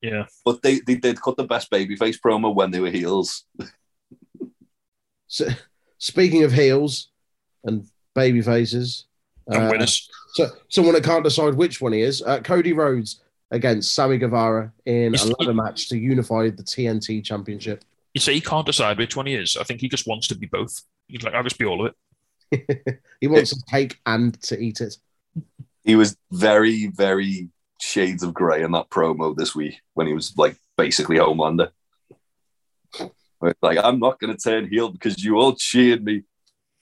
Yeah. But they, they did cut the best babyface promo when they were heels. So, speaking of heels and baby faces, And uh, winners. so someone that can't decide which one he is, uh, Cody Rhodes against Sammy Guevara in a Is- ladder match to unify the TNT Championship. You say he can't decide which one he is. I think he just wants to be both. He's like, I'll just be all of it. *laughs* he wants to take and to eat it. He was very, very shades of grey in that promo this week when he was like basically Homelander. Like, I'm not going to turn heel because you all cheered me.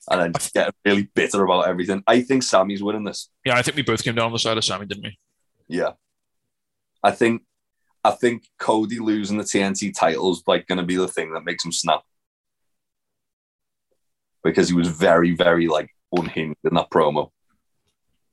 And then just get really bitter about everything. I think Sammy's winning this. Yeah, I think we both came down on the side of Sammy, didn't we? Yeah. I think I think Cody losing the TNT title is like gonna be the thing that makes him snap. Because he was very, very like unhinged in that promo.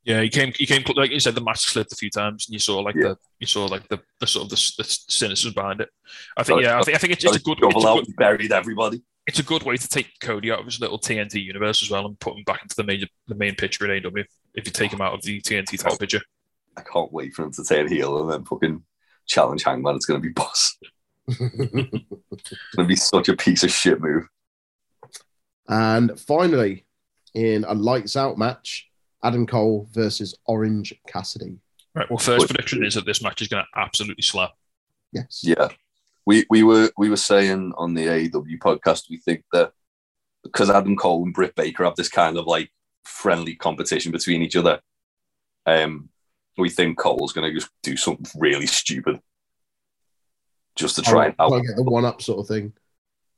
Yeah, he came. He came like you said. The match slipped a few times, and you saw like Yeah. the you saw like the, the sort of the, the cynicism behind it. I think. Yeah, I think. I think it's, it's a good. Double It's a good, and buried everybody. it's a good way to take Cody out of his little TNT universe as well and put him back into the major the main picture at AW. if you take him out of the TNT title picture. I can't wait for him to turn heel and then fucking challenge Hangman. It's going to be boss. *laughs* It's going to be such a piece of shit move. and finally, in a lights out match, Adam Cole versus Orange Cassidy. Right. Well, first Which- prediction is that this match is going to absolutely slap. Yes. Yeah, we we were we were saying on the AEW podcast we think that because Adam Cole and Britt Baker have this kind of like friendly competition between each other, um, we think Cole's going to just do something really stupid just to try and I'll out. get the one up sort of thing.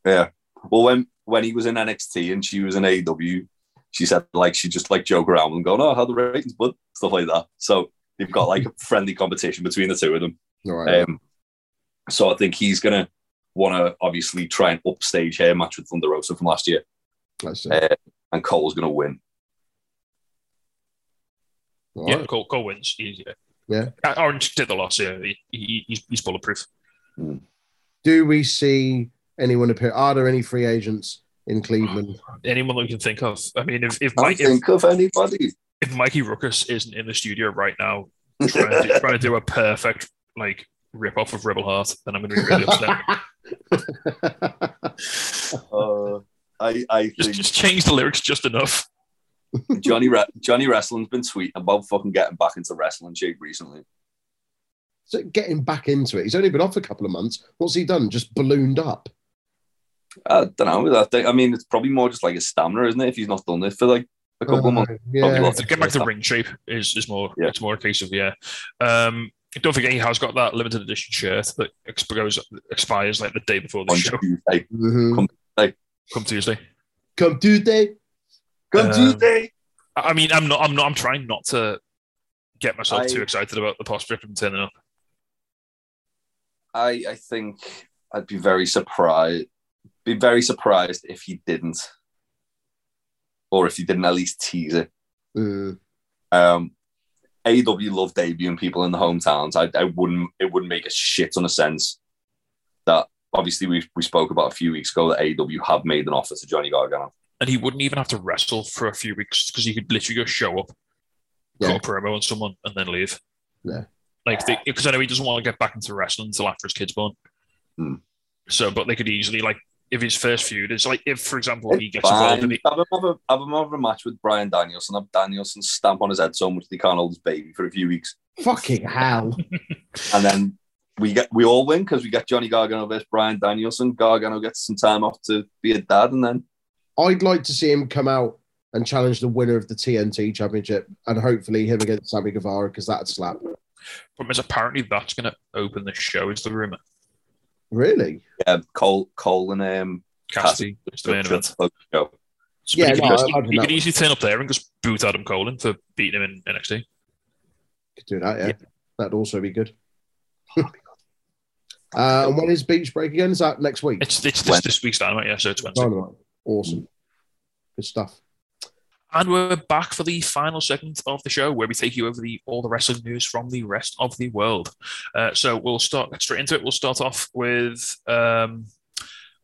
Yeah. Well, when when he was in NXT and she was in AEW, she said like she just like joke around and go, "Oh, how the ratings, but stuff like that." So they've got like a *laughs* friendly competition between the two of them. All right. Um, so I think he's gonna want to obviously try and upstage her match with Thunder Rosa from last year, Let's see. uh, and Cole's gonna win. All Yeah, right. Cole, Cole wins. He, yeah. Yeah. Uh, Orange did the loss. Yeah, he, he, he's, he's bulletproof. Do we see anyone appear? Are there any free agents in Cleveland? Anyone that we can think of. I mean, if if, I Mike, if, think of anybody. if Mikey Rukus isn't in the studio right now trying to, do, trying to do a perfect like rip off of Rebel Heart, then I'm going to be really upset. *laughs* uh, I I just, think just change the lyrics just enough. Johnny Re- Johnny Wrestling's been tweeting about fucking getting back into wrestling shape recently. so getting back into it. He's only been off a couple of months. What's he done? Just ballooned up. I don't know. I, think, I mean, it's probably more just like a stamina, isn't it? If he's not done it for like a couple of months. Uh, Probably yeah. lots To get back to ring shape is, is more Yeah. it's more a case of yeah. Um, don't forget he has got that limited edition shirt that expires expires like the day before the on show. Tuesday. Mhm. Come Tuesday. Come Tuesday. Come Um, Tuesday. I I mean, I'm not. I'm not. I'm trying not to get myself I- too excited about the prospect of him turning up. I I think I'd be very surprised. Be very surprised if he didn't, or if he didn't at least tease it. Mm. Um, AEW love debuting people in the hometowns. I, I wouldn't. It wouldn't make a shit ton of sense. That obviously we we spoke about a few weeks ago that AEW have made an offer to Johnny Gargano. And he wouldn't even have to wrestle for a few weeks because he could literally just show up, Yeah. cut a promo on someone, and then leave. Yeah. Like because I know he doesn't want to get back into wrestling until after his kid's born. Hmm. So, but they could easily like if his first feud is like if, for example, he gets Fine. involved in the Have him have a, have him have a match with Bryan Danielson. Have Danielson stamp on his head so much that he can't hold his baby for a few weeks, Fucking hell. *laughs* and then we get we all win because we get Johnny Gargano versus Bryan Danielson. Gargano gets some time off to be a dad, and then I'd like to see him come out and challenge the winner of the TNT Championship and hopefully him against Sammy Guevara because that'd slap. problem is apparently that's going to open the show. Is the rumor? Really? yeah, Cole Cole and um Cassidy is the main event. Go. So Yeah, he could, no, just- I he- imagine he that could easily turn up there and just boot Adam Cole in for beating him in NXT. Could do that, yeah. That'd also be good. *laughs* uh, and when is Beach Break again? Is that next week? It's it's this, this week's dynamite, yeah. So it's Wednesday. Dynamite. Awesome. Good stuff. And we're back for the final segment of the show where we take you over the all the wrestling news from the rest of the world. Uh, so we'll start straight into it. We'll start off with um,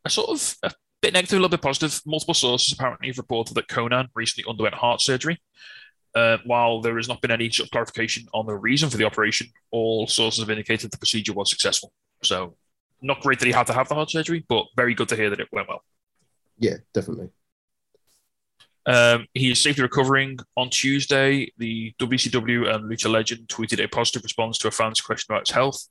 a sort of a bit negative, a little bit positive. Multiple sources apparently have reported that Konnan recently underwent heart surgery. Uh, while there has not been any sort of clarification on the reason for the operation, all sources have indicated the procedure was successful. So, not great that he had to have the heart surgery, but very good to hear that it went well. Yeah, definitely. Um, he is safely recovering. On Tuesday, the WCW and Lucha Legend tweeted a positive response to a fan's question about his health.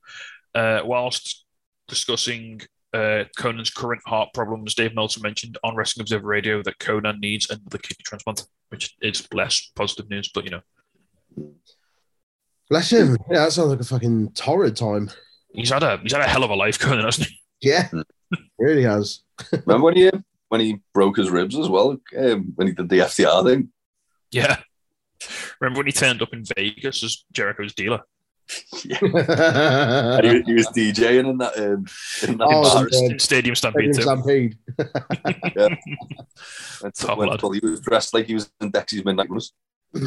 Uh, whilst discussing uh, Konnan's current heart problems, Dave Meltzer mentioned on Wrestling Observer Radio that Konnan needs another kidney transplant, which is less positive news, but you know, Bless him. Yeah, that sounds like a fucking torrid time. he's had a he's had a hell of a life, Konnan, hasn't he? Yeah, *laughs* really has. *laughs* Remember when he when he broke his ribs as well um, when he did the FTR thing? Yeah. Remember when he turned up in Vegas as Jericho's dealer? Yeah, *laughs* and he, he was DJing in that um, in that Oh, bar. yeah. Stadium Stampede Stampede too. Stampede. *laughs* When- Top when lad. he was dressed like he was in Dexy's Midnight Runners. *laughs*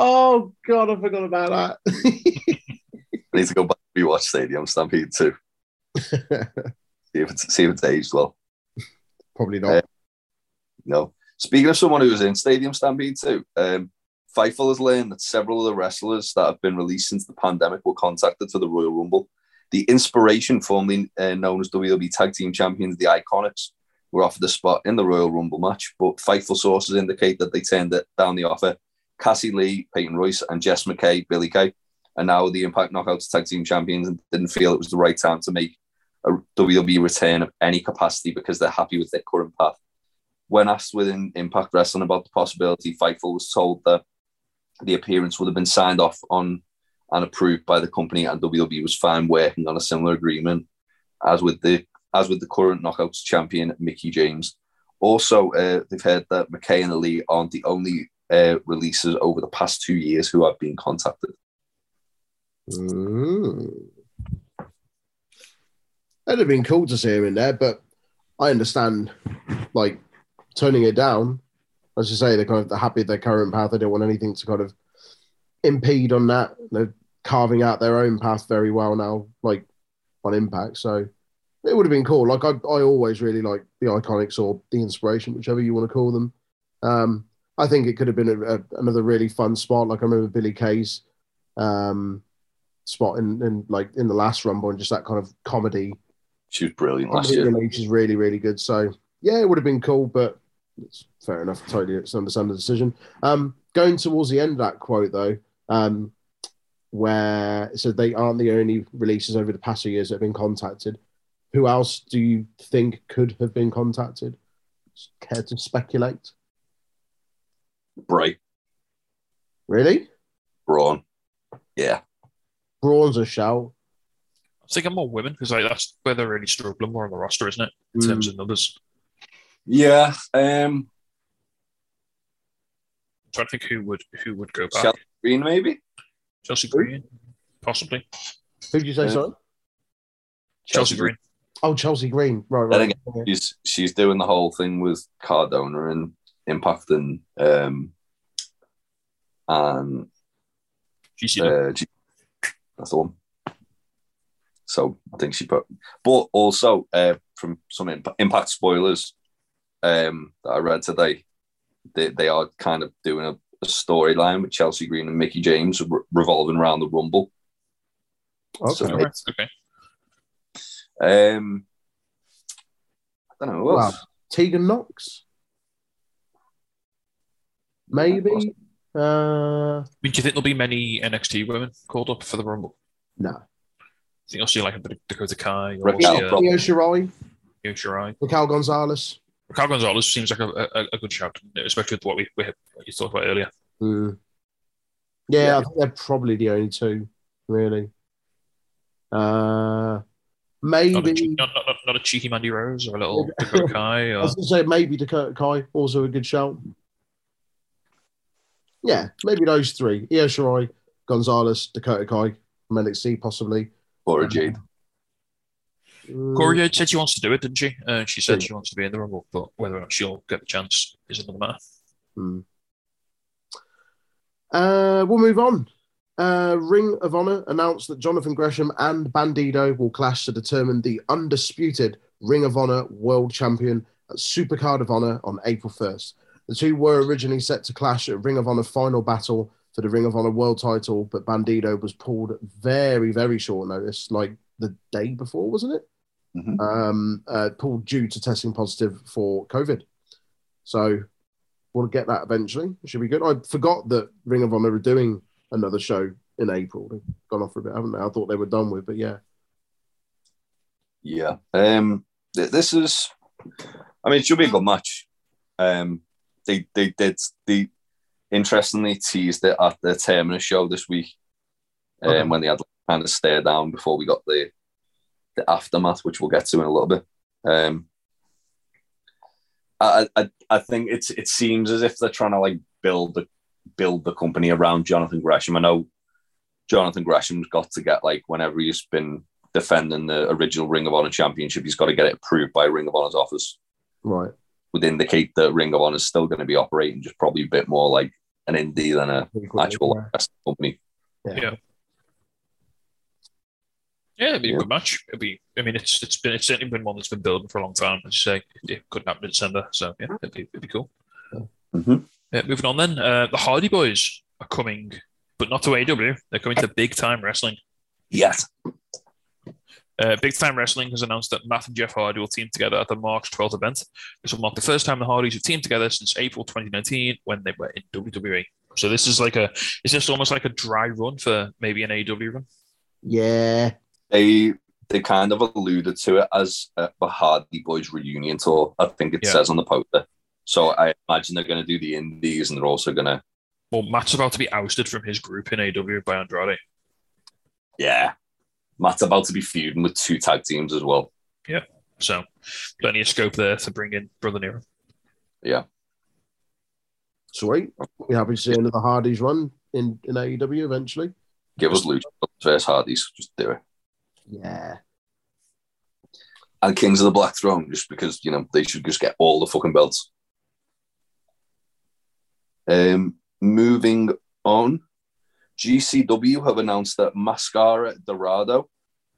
Oh god, I forgot about that. I need to go back and rewatch Stadium Stampede too. See if it's see if it's aged well. Probably not. No. Speaking of someone who was in Stadium Stampede too, um, Fightful has learned that several of the wrestlers that have been released since the pandemic were contacted for the Royal Rumble. The inspiration, formerly uh, known as WWE Tag Team Champions, the Iconics, were offered a spot in the Royal Rumble match, but Fightful sources indicate that they turned it down the offer. Cassie Lee, Peyton Royce, and Jess McKay, Billie Kay, are now the Impact Knockouts Tag Team Champions and didn't feel it was the right time to make a WWE return of any capacity because they're happy with their current path. When asked within Impact Wrestling about the possibility, Fightful was told that the appearance would have been signed off on and approved by the company, and WWE was fine working on a similar agreement as with the as with the current Knockouts champion Mickie James. Also, uh, they've heard that McKay and Lee aren't the only uh, releases over the past two years who have been contacted. Mm. It'd have been cool to see him in there, but I understand, like, turning it down. As you say, they're kind of happy with their current path. They don't want anything to kind of impede on that. They're carving out their own path very well now, like on Impact. So it would have been cool. Like I, I always really like the Iconics or the Inspiration, whichever you want to call them. Um, I think it could have been a, a, another really fun spot. Like I remember Billie Kay's um, spot in, in like in the last Rumble and just that kind of comedy. She was brilliant last year. is really really good. So yeah, it would have been cool, but it's fair enough. Totally understand the decision. Um, going towards the end of that quote though, um, where it said they aren't the only releases over the past few years that have been contacted. Who else do you think could have been contacted? Care to speculate? Bright, Really? Braun. Yeah. Braun's a shout. I was thinking more women because like that's where they're really struggling more on the roster, isn't it? In Mm. terms of numbers. Yeah. Um, I'm trying to think who would who would go back. Chelsea Green, maybe? Chelsea Green, possibly. Who did you say, Yeah. sorry? Chelsea Green. Oh, Chelsea Green. Right, I right. think she's she's doing the whole thing with Cardona and Impact and um and GCW. uh, G- that's the one. So I think she put, but also uh, from some Impact spoilers um, that I read today, they they are kind of doing a, a storyline with Chelsea Green and Mickie James re- revolving around the Rumble. Okay. so- All right, okay. Um, I don't know. Who Wow. Tegan Knox? Maybe? Uh, I mean, do you think there'll be many NXT women called up for the Rumble? no. I think I'll see like a bit of Dakota Kai or Raquel, see, uh. Io Shirai, Io Shirai. Raquel Gonzalez. Raquel Gonzalez seems like a, a, a good shout, especially with what we, we what you talked about earlier. Hmm. Yeah, Yeah. I think they're probably the only two, really. Uh, Not a, maybe. not, not, not, not a cheeky Mandy Rose or a little *laughs* Dakota Kai. I Or, was going to say maybe Dakota Kai, also a good shout. Yeah, maybe those three: Io Shirai, Gonzalez, Dakota Kai from NXT, possibly. Or a Jade. Mm, Cora Jade said she wants to do it, didn't she? Uh, she said Yeah. she wants to be in the Rumble, but whether or not she'll get the chance is another matter. Hmm. Uh, we'll move on. Uh, Ring of Honor announced that Jonathan Gresham and Bandido will clash to determine the undisputed Ring of Honor World Champion at Supercard of Honor on April 1st. The two were originally set to clash at Ring of Honor Final Battle for the Ring of Honor World title, but Bandido was pulled at very, very short notice, like the day before, wasn't it? Mhm. Um, uh, pulled due to testing positive for COVID. So we'll get that eventually. It should be good. I forgot that Ring of Honor were doing another show in April. They've gone off for a bit, haven't they? I thought they were done with, but yeah. Yeah. Um, th- this is, I mean, it should be a good match. Um, they they did the interestingly teased it at the Terminus show this week, um, Okay. when they had kind of stare down before we got the the aftermath, which we'll get to in a little bit. Um, I, I I think it's it seems as if they're trying to like build the build the company around Jonathan Gresham. I know Jonathan Gresham's got to get like whenever he's been defending the original Ring of Honor championship, he's got to get it approved by Ring of Honor's office. Right. Would indicate that Ring of Honor is still going to be operating just probably a bit more like an indie than a Pretty actual yeah. wrestling company. Yeah, Yeah, it'd be Yeah. a good match. It'd be. I mean, it's it's been it's certainly been one that's been building for a long time. As you say, it couldn't happen in December, so yeah, it'd be it'd be cool. Mhm. Uh, moving on then, uh, the Hardy Boys are coming, but not to AEW. They're coming to Big Time Wrestling. Yes. Uh, Big Time Wrestling has announced that Matt and Jeff Hardy will team together at the March 12th event. This will mark the first time the Hardys have teamed together since April 2019 when they were in WWE. So this is like a, is this almost like a dry run for maybe an AEW run? Yeah. They they kind of alluded to it as uh, the Hardy Boys reunion tour. I think it Yeah. says on the poster. So I imagine they're going to do the indies and they're also going to, Well, Matt's about to be ousted from his group in AW by Andrade. yeah. Matt's about to be feuding with two tag teams as well. Yeah. So plenty of scope there to bring in Brother Nero. Yeah. Sweet. We happy to see another Hardys run in, in AEW eventually. Give us Lucha versus Hardys. Just do it. Yeah. And Kings of the Black Throne, just because, you know, they should just get all the fucking belts. Um, moving on, GCW have announced that Mascara Dorado,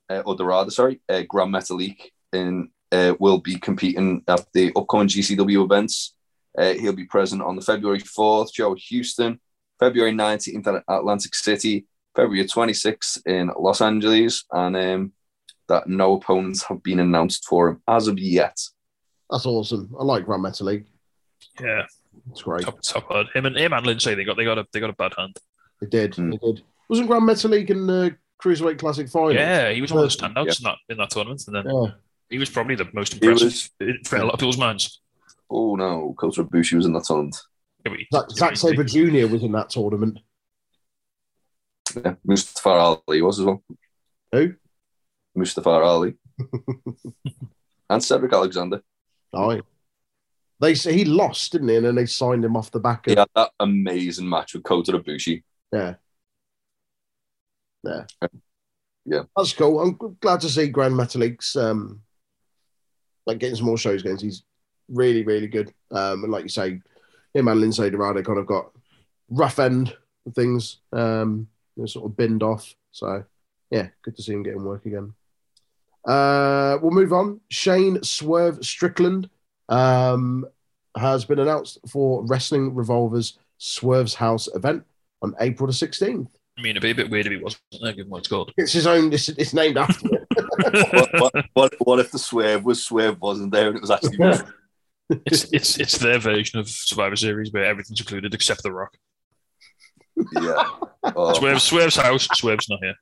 uh, or Dorado, sorry, uh, Grand Metalik, in, uh, will be competing at the upcoming GCW events. Uh, he'll be present on the February 4th show at Houston, February 19th at Atlantic City, February 26th in Los Angeles, and um, that no opponents have been announced for him as of yet. That's awesome. I like Grand Metalik. Yeah, It's great. top top. Him and him and Lince, they got they got a they got a bad hand. They did. Hmm. They did. Wasn't Grand Metalik in the Cruiserweight Classic final? Yeah, he was one of the Person, standouts in that in that tournament, and then Yeah. he was probably the most impressive was, for a lot of people's minds. oh no, Kota Ibushi was in that tournament. Yeah, but he- Zack, Zack Sabre Jr. was in that tournament. Yeah, Mustafa Ali was as well. Who? Mustafa Ali. *laughs* and Cedric Alexander. Aye. They say he lost, didn't he? And then they signed him off the back He of had that amazing match with Kota Ibushi. Yeah. Yeah. Yeah. That's cool. I'm glad to see Grand Metalik's um like getting some more shows against. He's really, really good. Um and like you say, him and Lince Dorado kind of got rough end of things. Um they're sort of binned off. So yeah, good to see him getting work again. Uh we'll move on. Shane Swerve Strickland um has been announced for Wrestling Revolver's Swerve's House event on April the 16th. I mean, it'd be a bit weird if it wasn't there, given what it's called. It's his own. It's, it's named after it. *laughs* what, what, what, what if the swerve was swerve wasn't there and it was actually it's it's it's their version of Survivor Series where everything's included except the Rock. yeah. *laughs* Oh, Swerve, Swerve's house, Swerve's not here.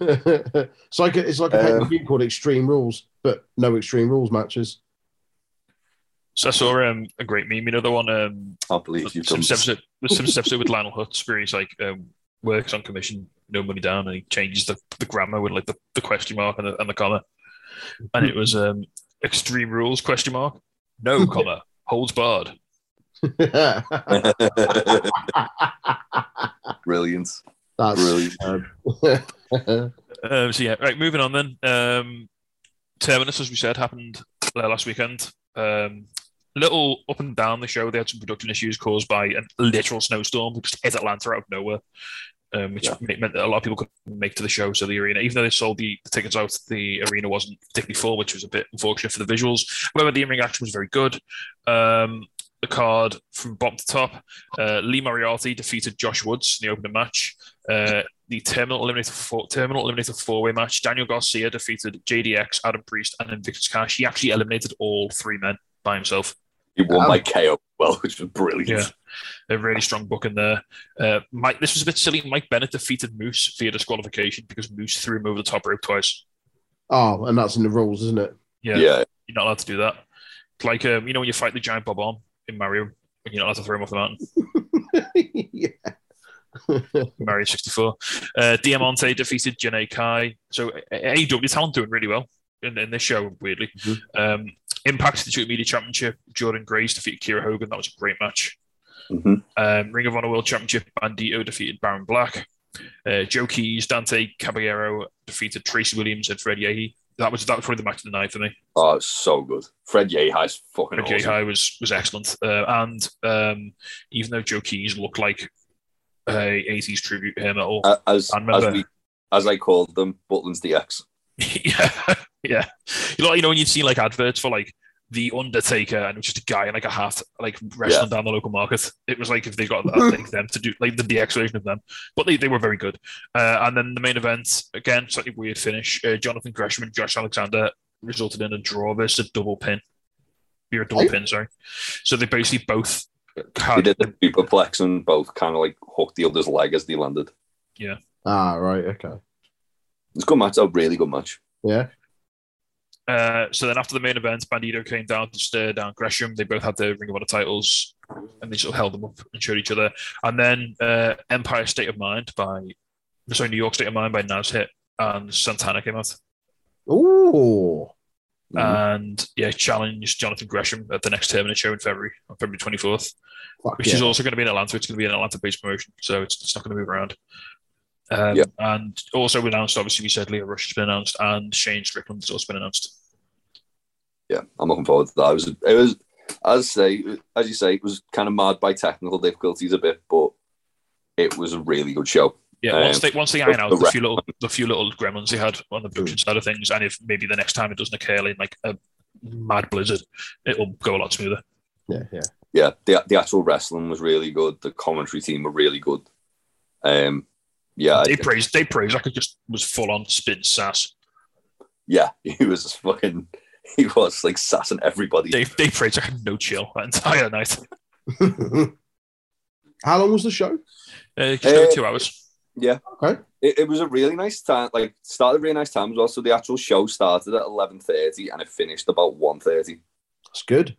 *laughs* it's like a, it's like a Um, pay-per-view called Extreme Rules, but no Extreme Rules matches. So I saw um, a great meme, you know, the one um, can't believe you've some done steps with some steps with Lionel Hutz where he's like um, works on commission, no money down, and he changes the, the grammar with like the, the question mark and the, and the comma, and it was um, Extreme Rules question mark, no comma, *laughs* holds barred. *laughs* Brilliant. That's Brilliant. Brilliant. Um, so yeah, right. Moving on then. Um, Terminus, as we said, happened uh, last weekend. Um, little up and down the show. They had some production issues caused by a literal snowstorm that just hit Atlanta out of nowhere, um, which Yeah. meant that a lot of people couldn't make to the show. So the arena, even though they sold the, the tickets out, the arena wasn't particularly full, which was a bit unfortunate for the visuals. However, the in-ring action was very good. Um, the card from bottom to top, uh, Lee Moriarty defeated Josh Woods in the opening match. Uh, the Terminal Eliminator four, Terminal Eliminator four way match. Daniel Garcia defeated JDX, Adam Priest, and Invictus Khash. He actually eliminated all three men by himself. He won Wow. by KO well, *laughs* which was brilliant. Yeah. A really strong book in there. Uh, Mike, this was a bit silly. Mike Bennett defeated Moose via disqualification because Moose threw him over the top rope twice. oh, and that's in the rules, isn't it? Yeah, yeah. you're not allowed to do that. It's like um, you know when you fight the giant Bob on in Mario, when you're not allowed to throw him off the mountain. *laughs* yeah. *laughs* Mario 64. Uh, Diamante defeated Janae Kai. So AEW talent doing really well in, in this show, weirdly. Mhm. Um, Impact the Institute Media Championship, Jordynne Grace defeated Kiera Hogan. That was a great match. Mhm. Um, Ring of Honor World Championship, Bandido defeated Baron Black. Uh, Joe Keys, Dante Caballero defeated Tracy Williams and Fred Yehi. That was that was probably the match of the night for me. Oh, it's so good. Fred Yehi's fucking Fred awesome. Yehi was was excellent, uh, and um, even though Joe Keys looked like a 80s tribute hair metal, Uh, as, I as, we, as I called them, Butland's DX. *laughs* yeah, yeah. You know, you know when you'd see like adverts for like the Undertaker, and it was just a guy in like a hat, like wrestling down the local market. It was like if they got *laughs* that, like them to do like the DX version of them, but they, they were very good. Uh, and then the main event again, slightly weird finish. Uh, Jonathan Gresham and Josh Alexander resulted in a draw versus a double pin. You're a double Hey. pin, sorry. So they basically both They did the superplex and both kind of like hooked the other's leg as they landed. Yeah. Ah, right, okay. It's a good match. A really good match. Yeah. Uh, so then after the main event, Bandido came down to stare down Gresham. They both had the Ring of Honor titles, and they sort of held them up and showed each other. And then uh, Empire State of Mind by, sorry, New York State of Mind by Nas hit, and Santana came out Ooh. Mhm. and yeah, challenged Jonathan Gresham at the next Terminator show in February, on February 24th, Fuck which yeah. is also going to be in Atlanta. It's going to be an Atlanta-based promotion, so it's, it's not going to move around. Um, Yeah. And also we announced, obviously, we said Lio Rush has been announced, and Shane Strickland has also been announced. Yeah, I'm looking forward to that. It was, it was, as I say, as you say, it was kind of marred by technical difficulties a bit, but it was a really good show. Yeah, Um, once they once they iron out the the few little the few little gremlins they had on the production side of things, and if maybe the next time it doesn't occur in like a mad blizzard, it'll go a lot smoother. Yeah, yeah. Yeah, the the actual wrestling was really good. The commentary team were really good. Um, yeah, they I- praised they praised I could just was full on spin sass. yeah, *laughs* he was just fucking. He was like sassing everybody. They they praised had no chill that entire night. *laughs* How long was the show? Uh, Uh, two hours. Yeah. Okay. It, it was a really nice time. Like started really nice time as well. So the actual show started at eleven thirty and it finished about one thirty. That's good.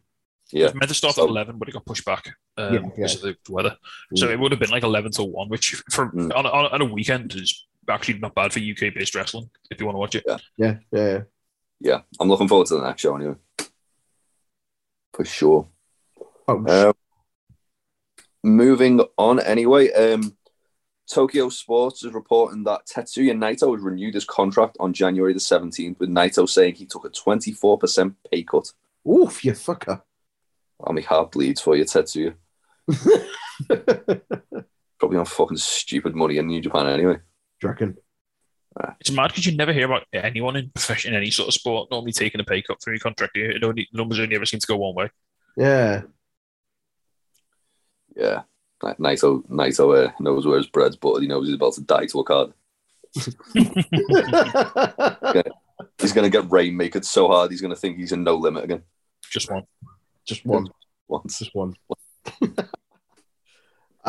Yeah. It was meant to start So- at eleven, but it got pushed back um, Yeah, yeah. because of the weather. So it would have been like eleven till one, which for Mm. on, on, on a weekend is actually not bad for UK based wrestling if you want to watch it. Yeah. Yeah, yeah, yeah. I'm looking forward to the next show anyway. For sure. Oh, Uh, moving on anyway, um, Tokyo Sports is reporting that Tetsuya Naito has renewed his contract on January the 17th, with Naito saying he took a 24% pay cut. oof, you fucker. Oh, my heart bleeds for you, Tetsuya. *laughs* Probably on fucking stupid money in New Japan anyway. Do you? It's mad because you never hear about anyone in profession in any sort of sport normally taking a pay cut for your contract. It only numbers only ever seem to go one way. Yeah. Yeah. Ni- Naito, Naito uh, knows where his bread's buttered. He knows he's about to die to a card. *laughs* He's going to get Rainmaker so hard, he's going to think he's in no limit again. Just one. Just one. Once. Just one.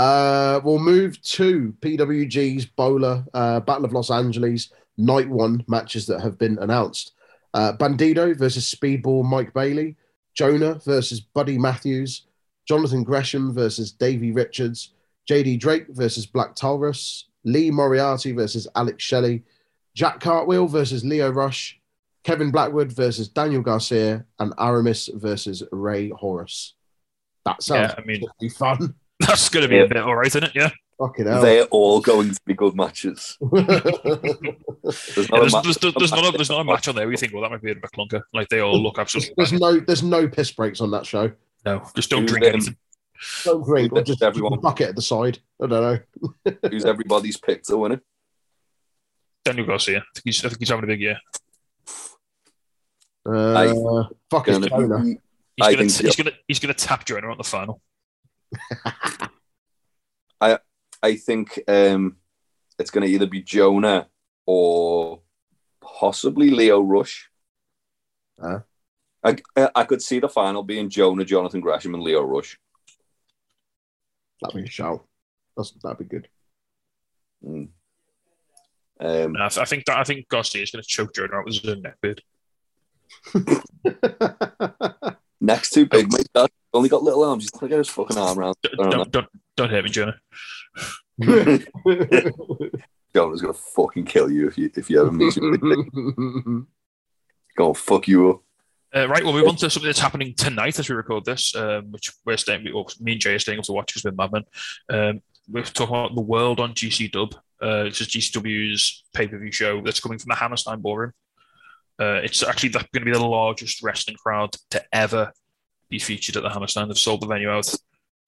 Uh, we'll move to PWG's Bowler uh, Battle of Los Angeles Night One matches that have been announced. Uh, Bandido versus Speedball Mike Bailey, Jonah versus Buddy Matthews, Jonathan Gresham versus Davey Richards, JD Drake versus Black Taurus, Lee Moriarty versus Alex Shelley, Jack Cartwheel versus Lio Rush, Kevin Blackwood versus Daniel Garcia, and Aramis versus Rey Horus. That sounds Yeah, I mean- fun. *laughs* That's going to be Yeah. a bit all right, isn't it? Yeah. Fucking hell. They're all going to be good matches. *laughs* There's Yeah, not, there's, a match- there's, there's not a, there's not a *laughs* match on there where you think, well, that might be a bit of clunker. Like they all look absolutely. there's bang. no there's no piss breaks on that show. No, just don't Who's drink them? anything. Don't drink or just Everyone. everyone bucket at the side. I don't know. who's everybody's pick to win it. Daniel Garcia. I think he's, I think he's having a big year. Uh, fuck it's Gonna Jonah. He's I gonna, he's gonna, he's gonna tap Jonah on the final. *laughs* I I think um, it's going to either be Jonah or possibly Lio Rush. Uh. I, I could see the final being Jonah, Jonathan Gresham, and Lio Rush. That'd be a shout. That's, that'd be good. Mm. Um, And I, I think that I think Garcia is gonna choke Jonah out with his own neck beard. *laughs* *laughs* next two big mates, that's only got little arms. Just look at his fucking arm around. Don't. Don't, don't don't hurt me, Jonah. *laughs* Jonah's gonna fucking kill you if you if you ever meet him. *laughs* Gonna fuck you up. Uh, right, well, we'll move on to something that's happening tonight as we record this, um, which we're staying, or me and Jay are staying up to watch because we're madmen. Um, we're talking about the world on GC Dub. Uh, this is GCW's pay per view show that's coming from the Hammerstein Ballroom. Uh, it's actually going to be the largest wrestling crowd to ever be featured at the Hammerstein. They've sold the venue out.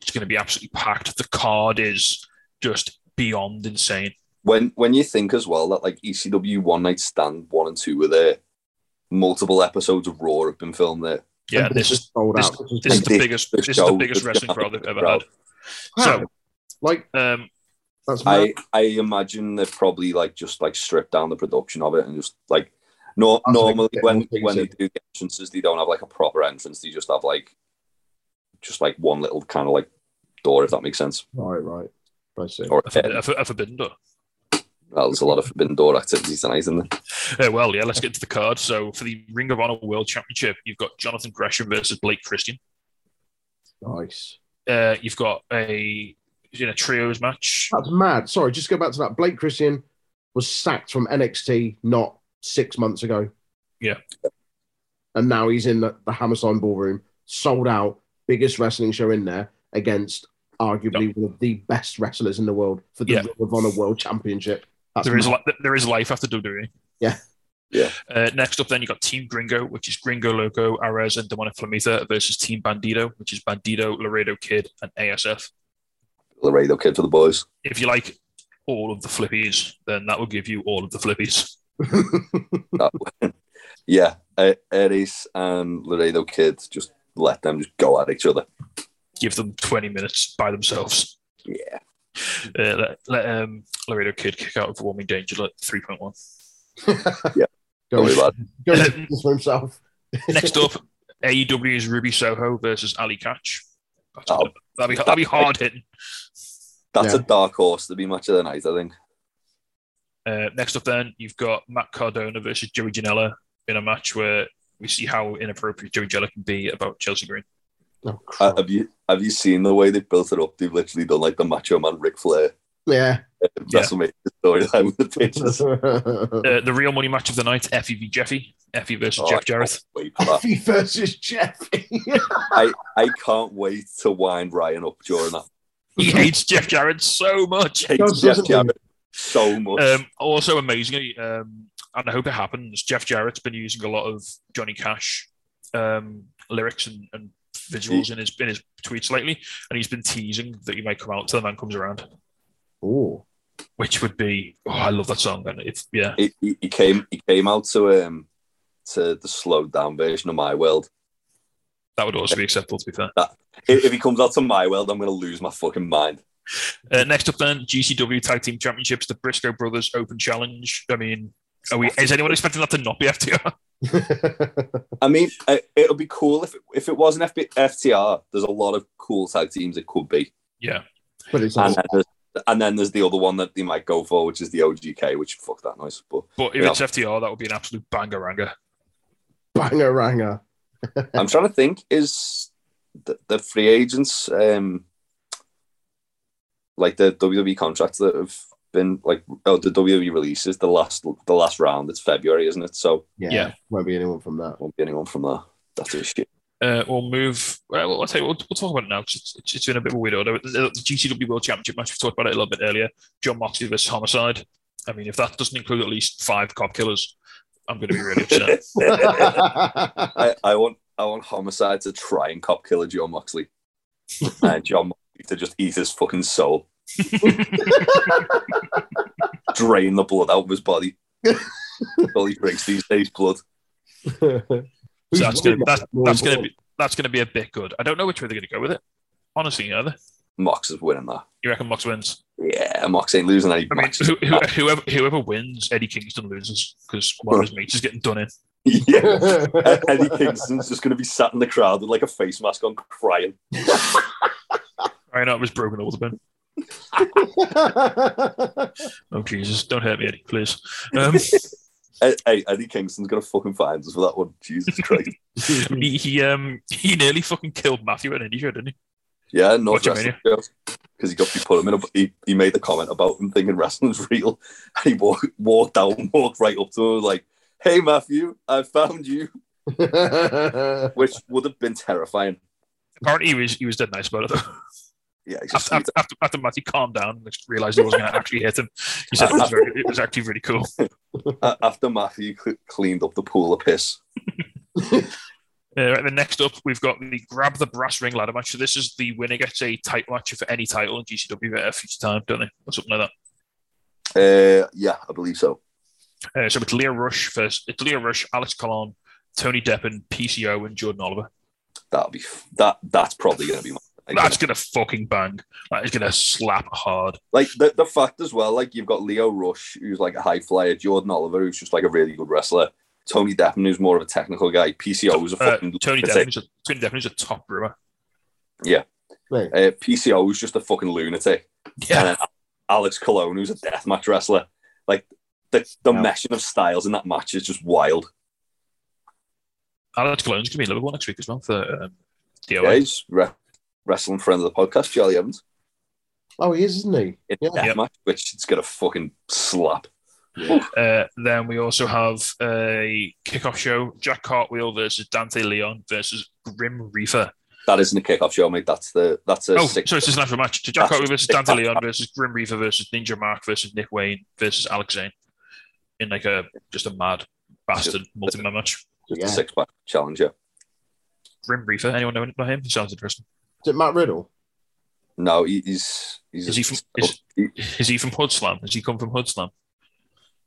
It's going to be absolutely packed. The card is just beyond insane. When when you think as well that like ECW One Night Stand one and two were there, multiple episodes of Raw have been filmed there. Yeah, this this is sold this, out. which is this is the biggest this this is the biggest wrestling crowd they've have a ever had. So like um, that's. I I imagine they've probably like just like stripped down the production of it and just like no That's normally getting when more when they do the entrances they don't have like a proper entrance they just have like just like one little kind of like door if that makes sense right, right. I see. or a, forbid- a, for- a forbidden door. well, there's a lot of forbidden door activities tonight isn't there Uh, well, yeah, let's get to the card. So for the Ring of Honor World Championship, you've got Jonathan Gresham versus Blake Christian. Nice. Uh, you've got a in a trios match. That's mad. Sorry, just go back to that. Blake Christian was sacked from NXT not six months ago. Yeah. And now he's in the, the Hammerstein Ballroom, sold out, biggest wrestling show in there against arguably one of the best wrestlers in the world for the Yeah. Ring of Honor World Championship. That's There is mad. li- there is life after WWE. Yeah. Yeah. Uh, next up, then you got Team Gringo, which is Gringo Loco, Arez, and Demonic Flamita versus Team Bandido, which is Bandido, Laredo Kid, and ASF. Laredo kid for the boys If you like all of the flippies, then that will give you all of the flippies. That- *laughs* yeah Arez and Laredo kid just let them just go at each other Give them 20 minutes by themselves. yeah Uh, let let um, Laredo Kid kick out of Warming Danger at 3.1. *laughs* Yeah. *laughs* Go don't go into for himself. Next up, AEW's Ruby Soho versus Allie Katch. That's Oh. that'll, be, that'll be hard hitting. that's Yeah. a dark horse to be match of the night I think Uh, next up, then you've got Matt Cardona versus Joey Janela in a match where we see how inappropriate Joey Janela can be about Chelsea Green. Oh, Uh, have you have you seen the way they built it up? They've literally done like the Macho Man Ric Flair yeah. WrestleMania storyline with the pictures. *laughs* Uh, the real money match of the night: Effie v Jeffy. Effie versus Oh, Jeff Jarrett. can't wait for that. Effie versus Jeffy. *laughs* I, I can't wait to wind Ryan up during that. He hates Jeff Jarrett so much. Hates Jeff? Jarrett so much. Um, also, amazingly, um, and I hope it happens. Jeff Jarrett's been using a lot of Johnny Cash um, lyrics and, and visuals in his in his tweets lately, and he's been teasing that he might come out till the man comes around, Oh, which would be oh, I love that song. And it's yeah, he, he, came he came out to um to the slowed down version of My World. that would also be acceptable. To be fair. If, if he comes out to My World, I'm gonna lose my fucking mind. Uh, next up, then GCW Tag Team Championships, the Briscoe Brothers Open Challenge. I mean, are we? Is anyone expecting that to not be FTR? *laughs* I mean, uh, it'll be cool if it, if it wasn't FB, FTR. There's a lot of cool tag teams it could be, Yeah, but it's and then, there's, and then there's the other one that they might go for, which is the OGK, which fuck that noise. But but if Yeah. it's FTR, that would be an absolute banger ranger. banger ranger. I'm trying to think: is the, the free agents, um, like the WWE contracts that have been like oh the WWE releases the last the last round? It's February, isn't it? So Yeah, Yeah. won't be anyone from that. won't be anyone from there. That's a shit. Uh, we'll move. Well, I'll tell you, we'll, we'll talk about it now because it's, it's, it's in a bit of a weird order. The, the GCW World Championship match, we talked about it a little bit earlier. Jon Moxley versus Homicide. I mean, if that doesn't include at least five cop killers, I'm going to be really upset. *laughs* *laughs* I, I want I want Homicide to try and cop killer Jon Moxley, *laughs* and Jon Moxley to just eat his fucking soul, *laughs* drain the blood out of his body. All he drinks these days, blood. So that's gonna, that's, that's going to be that's going to be a bit good. I don't know which way they're going to go with it. Honestly, either. Mox is winning that. You reckon Mox wins? Yeah, Mox ain't losing any I mean, who, who, whoever whoever wins, Eddie Kingston loses because one of his mates is getting done in. *laughs* yeah. Eddie Kingston's just going to be sat in the crowd with like a face mask on, crying. *laughs* I know it was broken all the bin. Oh Jesus! Don't hurt me, Eddie, please. *laughs* Um, Hey, hey, Eddie Kingston's going to fucking find us for that one. Jesus Christ. *laughs* he, he um he nearly fucking killed Matthew at an show, didn't he? Yeah, no Watch it, wrestling show. Because he got he put him in a he, he made the comment about him thinking wrestling's real. *laughs* And he walked walked down, walked right up to him like, Hey Matthew, I found you which would have been terrifying. Apparently, he was he was dead nice about it though. Yeah, just, After, after, after, Matthew calmed down and realized he wasn't going to actually hit him, he said it was, very, it was actually really cool. *laughs* after Matthew cleaned up the pool of piss. *laughs* Uh, right, then next up, we've got the grab the brass ring ladder match. So this is the winner gets a title match for any title in GCW at a future time, don't they? Or something like that? Uh, yeah, I believe so. Uh, so it's Lio Rush first. It's Lio Rush, Alex Colon, Tony Deppen, PCO, and Jordan Oliver. That'll be that. That's probably going to be my. That's gonna fucking bang. That is gonna slap hard. like the, the fact as well, like you've got Lio Rush, who's like a high flyer, Jordan Oliver, who's just like a really good wrestler, Tony Deppen, who's more of a technical guy, PCO, who's a Uh, fucking Tony lunatic. Deppen is a Tony Deppen is a top brewer. Yeah, Right. Uh, PCO, who's just a fucking lunatic, Yeah, then Alex Colon, who's a deathmatch wrestler. Like the the Yeah. meshing of styles in that match is just wild. Alex Colon's gonna be in Liverpool next week as well for um, DOA. Yeah, he's re- wrestling friend of the podcast, Charlie Evans, Oh, he is, isn't he? in Yeah. a deathmatch, which it's gonna fucking slap. Uh, then we also have a kickoff show: Jack Cartwheel versus Dante Leon versus Grim Reefer. That isn't a kickoff show, mate. That's the that's a Oh, six. sorry, it's just an actual match. So Jack That's Cartwheel versus six- Dante Leon versus Grim Reefer versus Ninja Mack versus Nick Wayne versus Alex Zayne in like a just a mad bastard multi-man match. just Yeah. a six pack challenge. Yeah. Grim Reefer. Anyone know about him? He sounds interesting. Is it Matt Riddle? No, he, he's he's. Is he from- is- he- Is he from Hood Slam? Has he come from Hood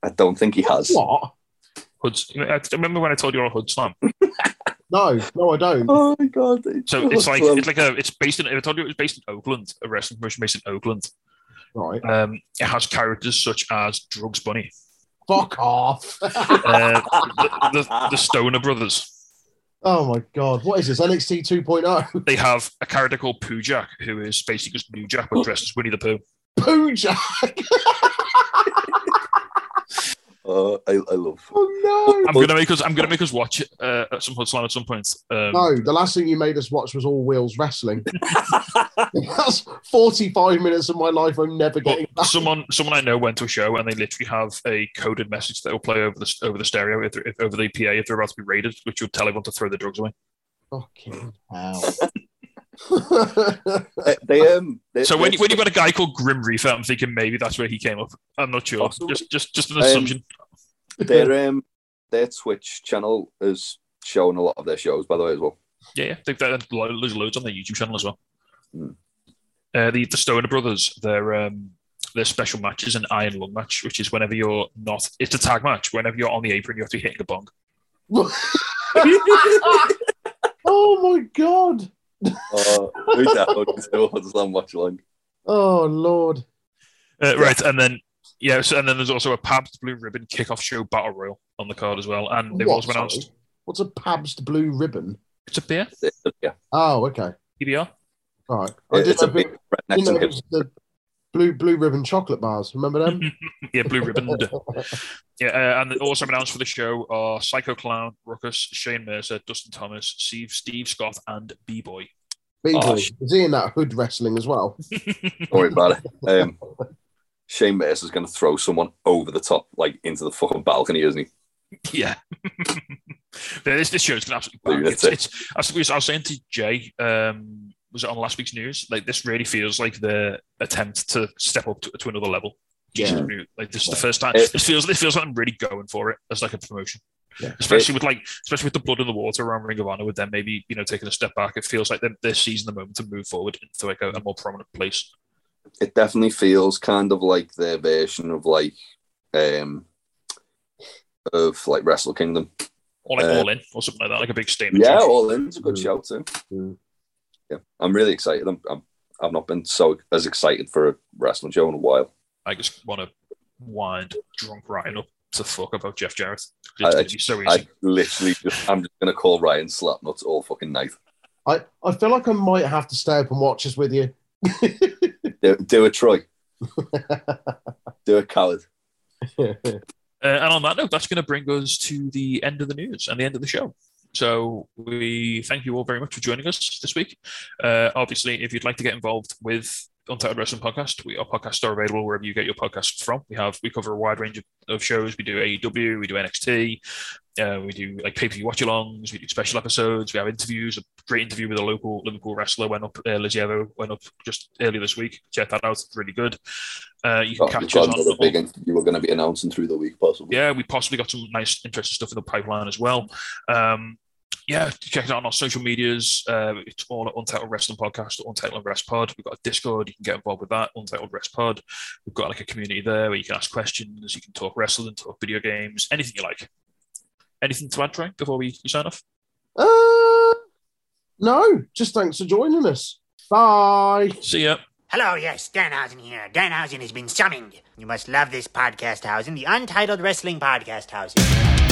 I don't think he has. What? Hoods. I remember when I told you all Hood Slam. No, no, I don't. Oh my god! So it's like it's like a it's based in. I told you it was based in Oakland, a wrestling promotion based in Oakland. Right. Um, it has characters such as Drugs Bunny, Fuck off. uh, *laughs* the, the, the Stoner Brothers. Oh my god. What is this? NXT 2.0? They have a character called Pooh Jack, who is basically just New Jack but dressed as Winnie the Pooh. Pooh Jack. *laughs* Uh, I, I love. Oh no! I'm gonna make us. I'm gonna make us watch it uh, at some Hood Slam at some point. Um, no. No, the last thing you made us watch was All Wheels Wrestling. *laughs* That's 45 minutes of my life I'm never getting back. someone, someone I know went to a show and they literally have a coded message that will play over the over the stereo, if, if, over the PA if they're about to be raided, which will tell everyone to throw the drugs away. Fucking hell. *laughs* They, they um. They, So when you, when you've got a guy called Grim Reefer, I'm thinking maybe that's where he came up. I'm not sure. Possibly. Just just just an Um, assumption. their um their Twitch channel is showing a lot of their shows, by the way, as well. Yeah, yeah. They've got lo- there's loads on their YouTube channel as well. Hmm. Uh, the the Stoner Brothers, their um, their special match is an iron lung match, which is whenever you're not. It's a tag match. Whenever you're on the apron, you have to be hitting a bong. *laughs* *laughs* oh my god. Uh, we definitely still want to watch along. Oh lord. Uh, right, and then yeah, so, and then there's also a Pabst Blue Ribbon kickoff show battle royal on the card as well, and they've What, also announced sorry? What's a Pabst Blue Ribbon? it's a beer Yeah, Oh, okay. PBR. All right. I it's a didn't know, big if it- redneck didn't know and if it was the blue blue ribbon chocolate bars. Remember them? *laughs* yeah, Blue Ribbon. *laughs* Yeah, uh, and also announced for the show are Psycho Clown, Ruckus, Shane Mercer, Dustin Thomas, Steve, Steve Scott, and B Boy. B-boy. Oh, Is he in that hood wrestling as well? *laughs* Don't worry about it. Um, Shane Mercer's going to throw someone over the top, like into the fucking balcony, isn't he? Yeah. Yeah, this, this show is going to absolutely bang. It's, it's, I, was, I was saying to Jay, um, was it on last week's news? Like, this really feels like the attempt to step up to, to another level. Yeah. Like, this is the first time. It- This feels, this feels like I'm really going for it as like a promotion. Yeah. Especially with like, especially with the blood in the water around Ring of Honor, with them maybe you know taking a step back. It feels like they're, they're seizing the moment to move forward into like a, a more prominent place. It definitely feels kind of like their version of like, um, of like Wrestle Kingdom. Or like Uh, all in or something like that, like a big statement. Yeah, show. All In's a good Mm. show too. Mm. Yeah, I'm really excited. I'm, I'm I've not been so as excited for a wrestling show in a while. I just want to wind drunk Ryan up to fuck about Jeff Jarrett. I- It's I- going be so easy. I literally just I'm just gonna call Ryan Slapnuts all fucking night. I, I feel like I might have to stay up and watch this with you. *laughs* Do, do a Troy. do a coward. *laughs* Uh, and on that note, that's going to bring us to the end of the news and the end of the show. So we thank you all very much for joining us this week. Uh, obviously, if you'd like to get involved with Untitled Wrestling Podcast, we our podcasts are available wherever you get your podcasts from. We have we cover a wide range of, of shows. We do AEW, we do NXT, uh, we do like pay per view watch alongs, we do special episodes, we have interviews. A great interview with a local Liverpool wrestler went up. Uh, Lizzie Evo went up just earlier this week. Check that out; it's really good. Uh, you can Oh, catch us on big interview we're going to be announcing through the week, possibly. yeah, we possibly got some nice, interesting stuff in the pipeline as well. Um, yeah, check it out on our social medias. Uh, it's all at Untitled Wrestling Podcast, Untitled Rest Pod. We've got a Discord. You can get involved with that, Untitled Rest Pod. We've got like a community there where you can ask questions. You can talk wrestling, talk video games, anything you like. Anything to add, Trey, before we sign off? Uh, no, just thanks for joining us. Bye. See ya. Hello, yes, Danhausen here. Danhausen has been summoned. You must love this podcast housing, the Untitled Wrestling Podcast housing.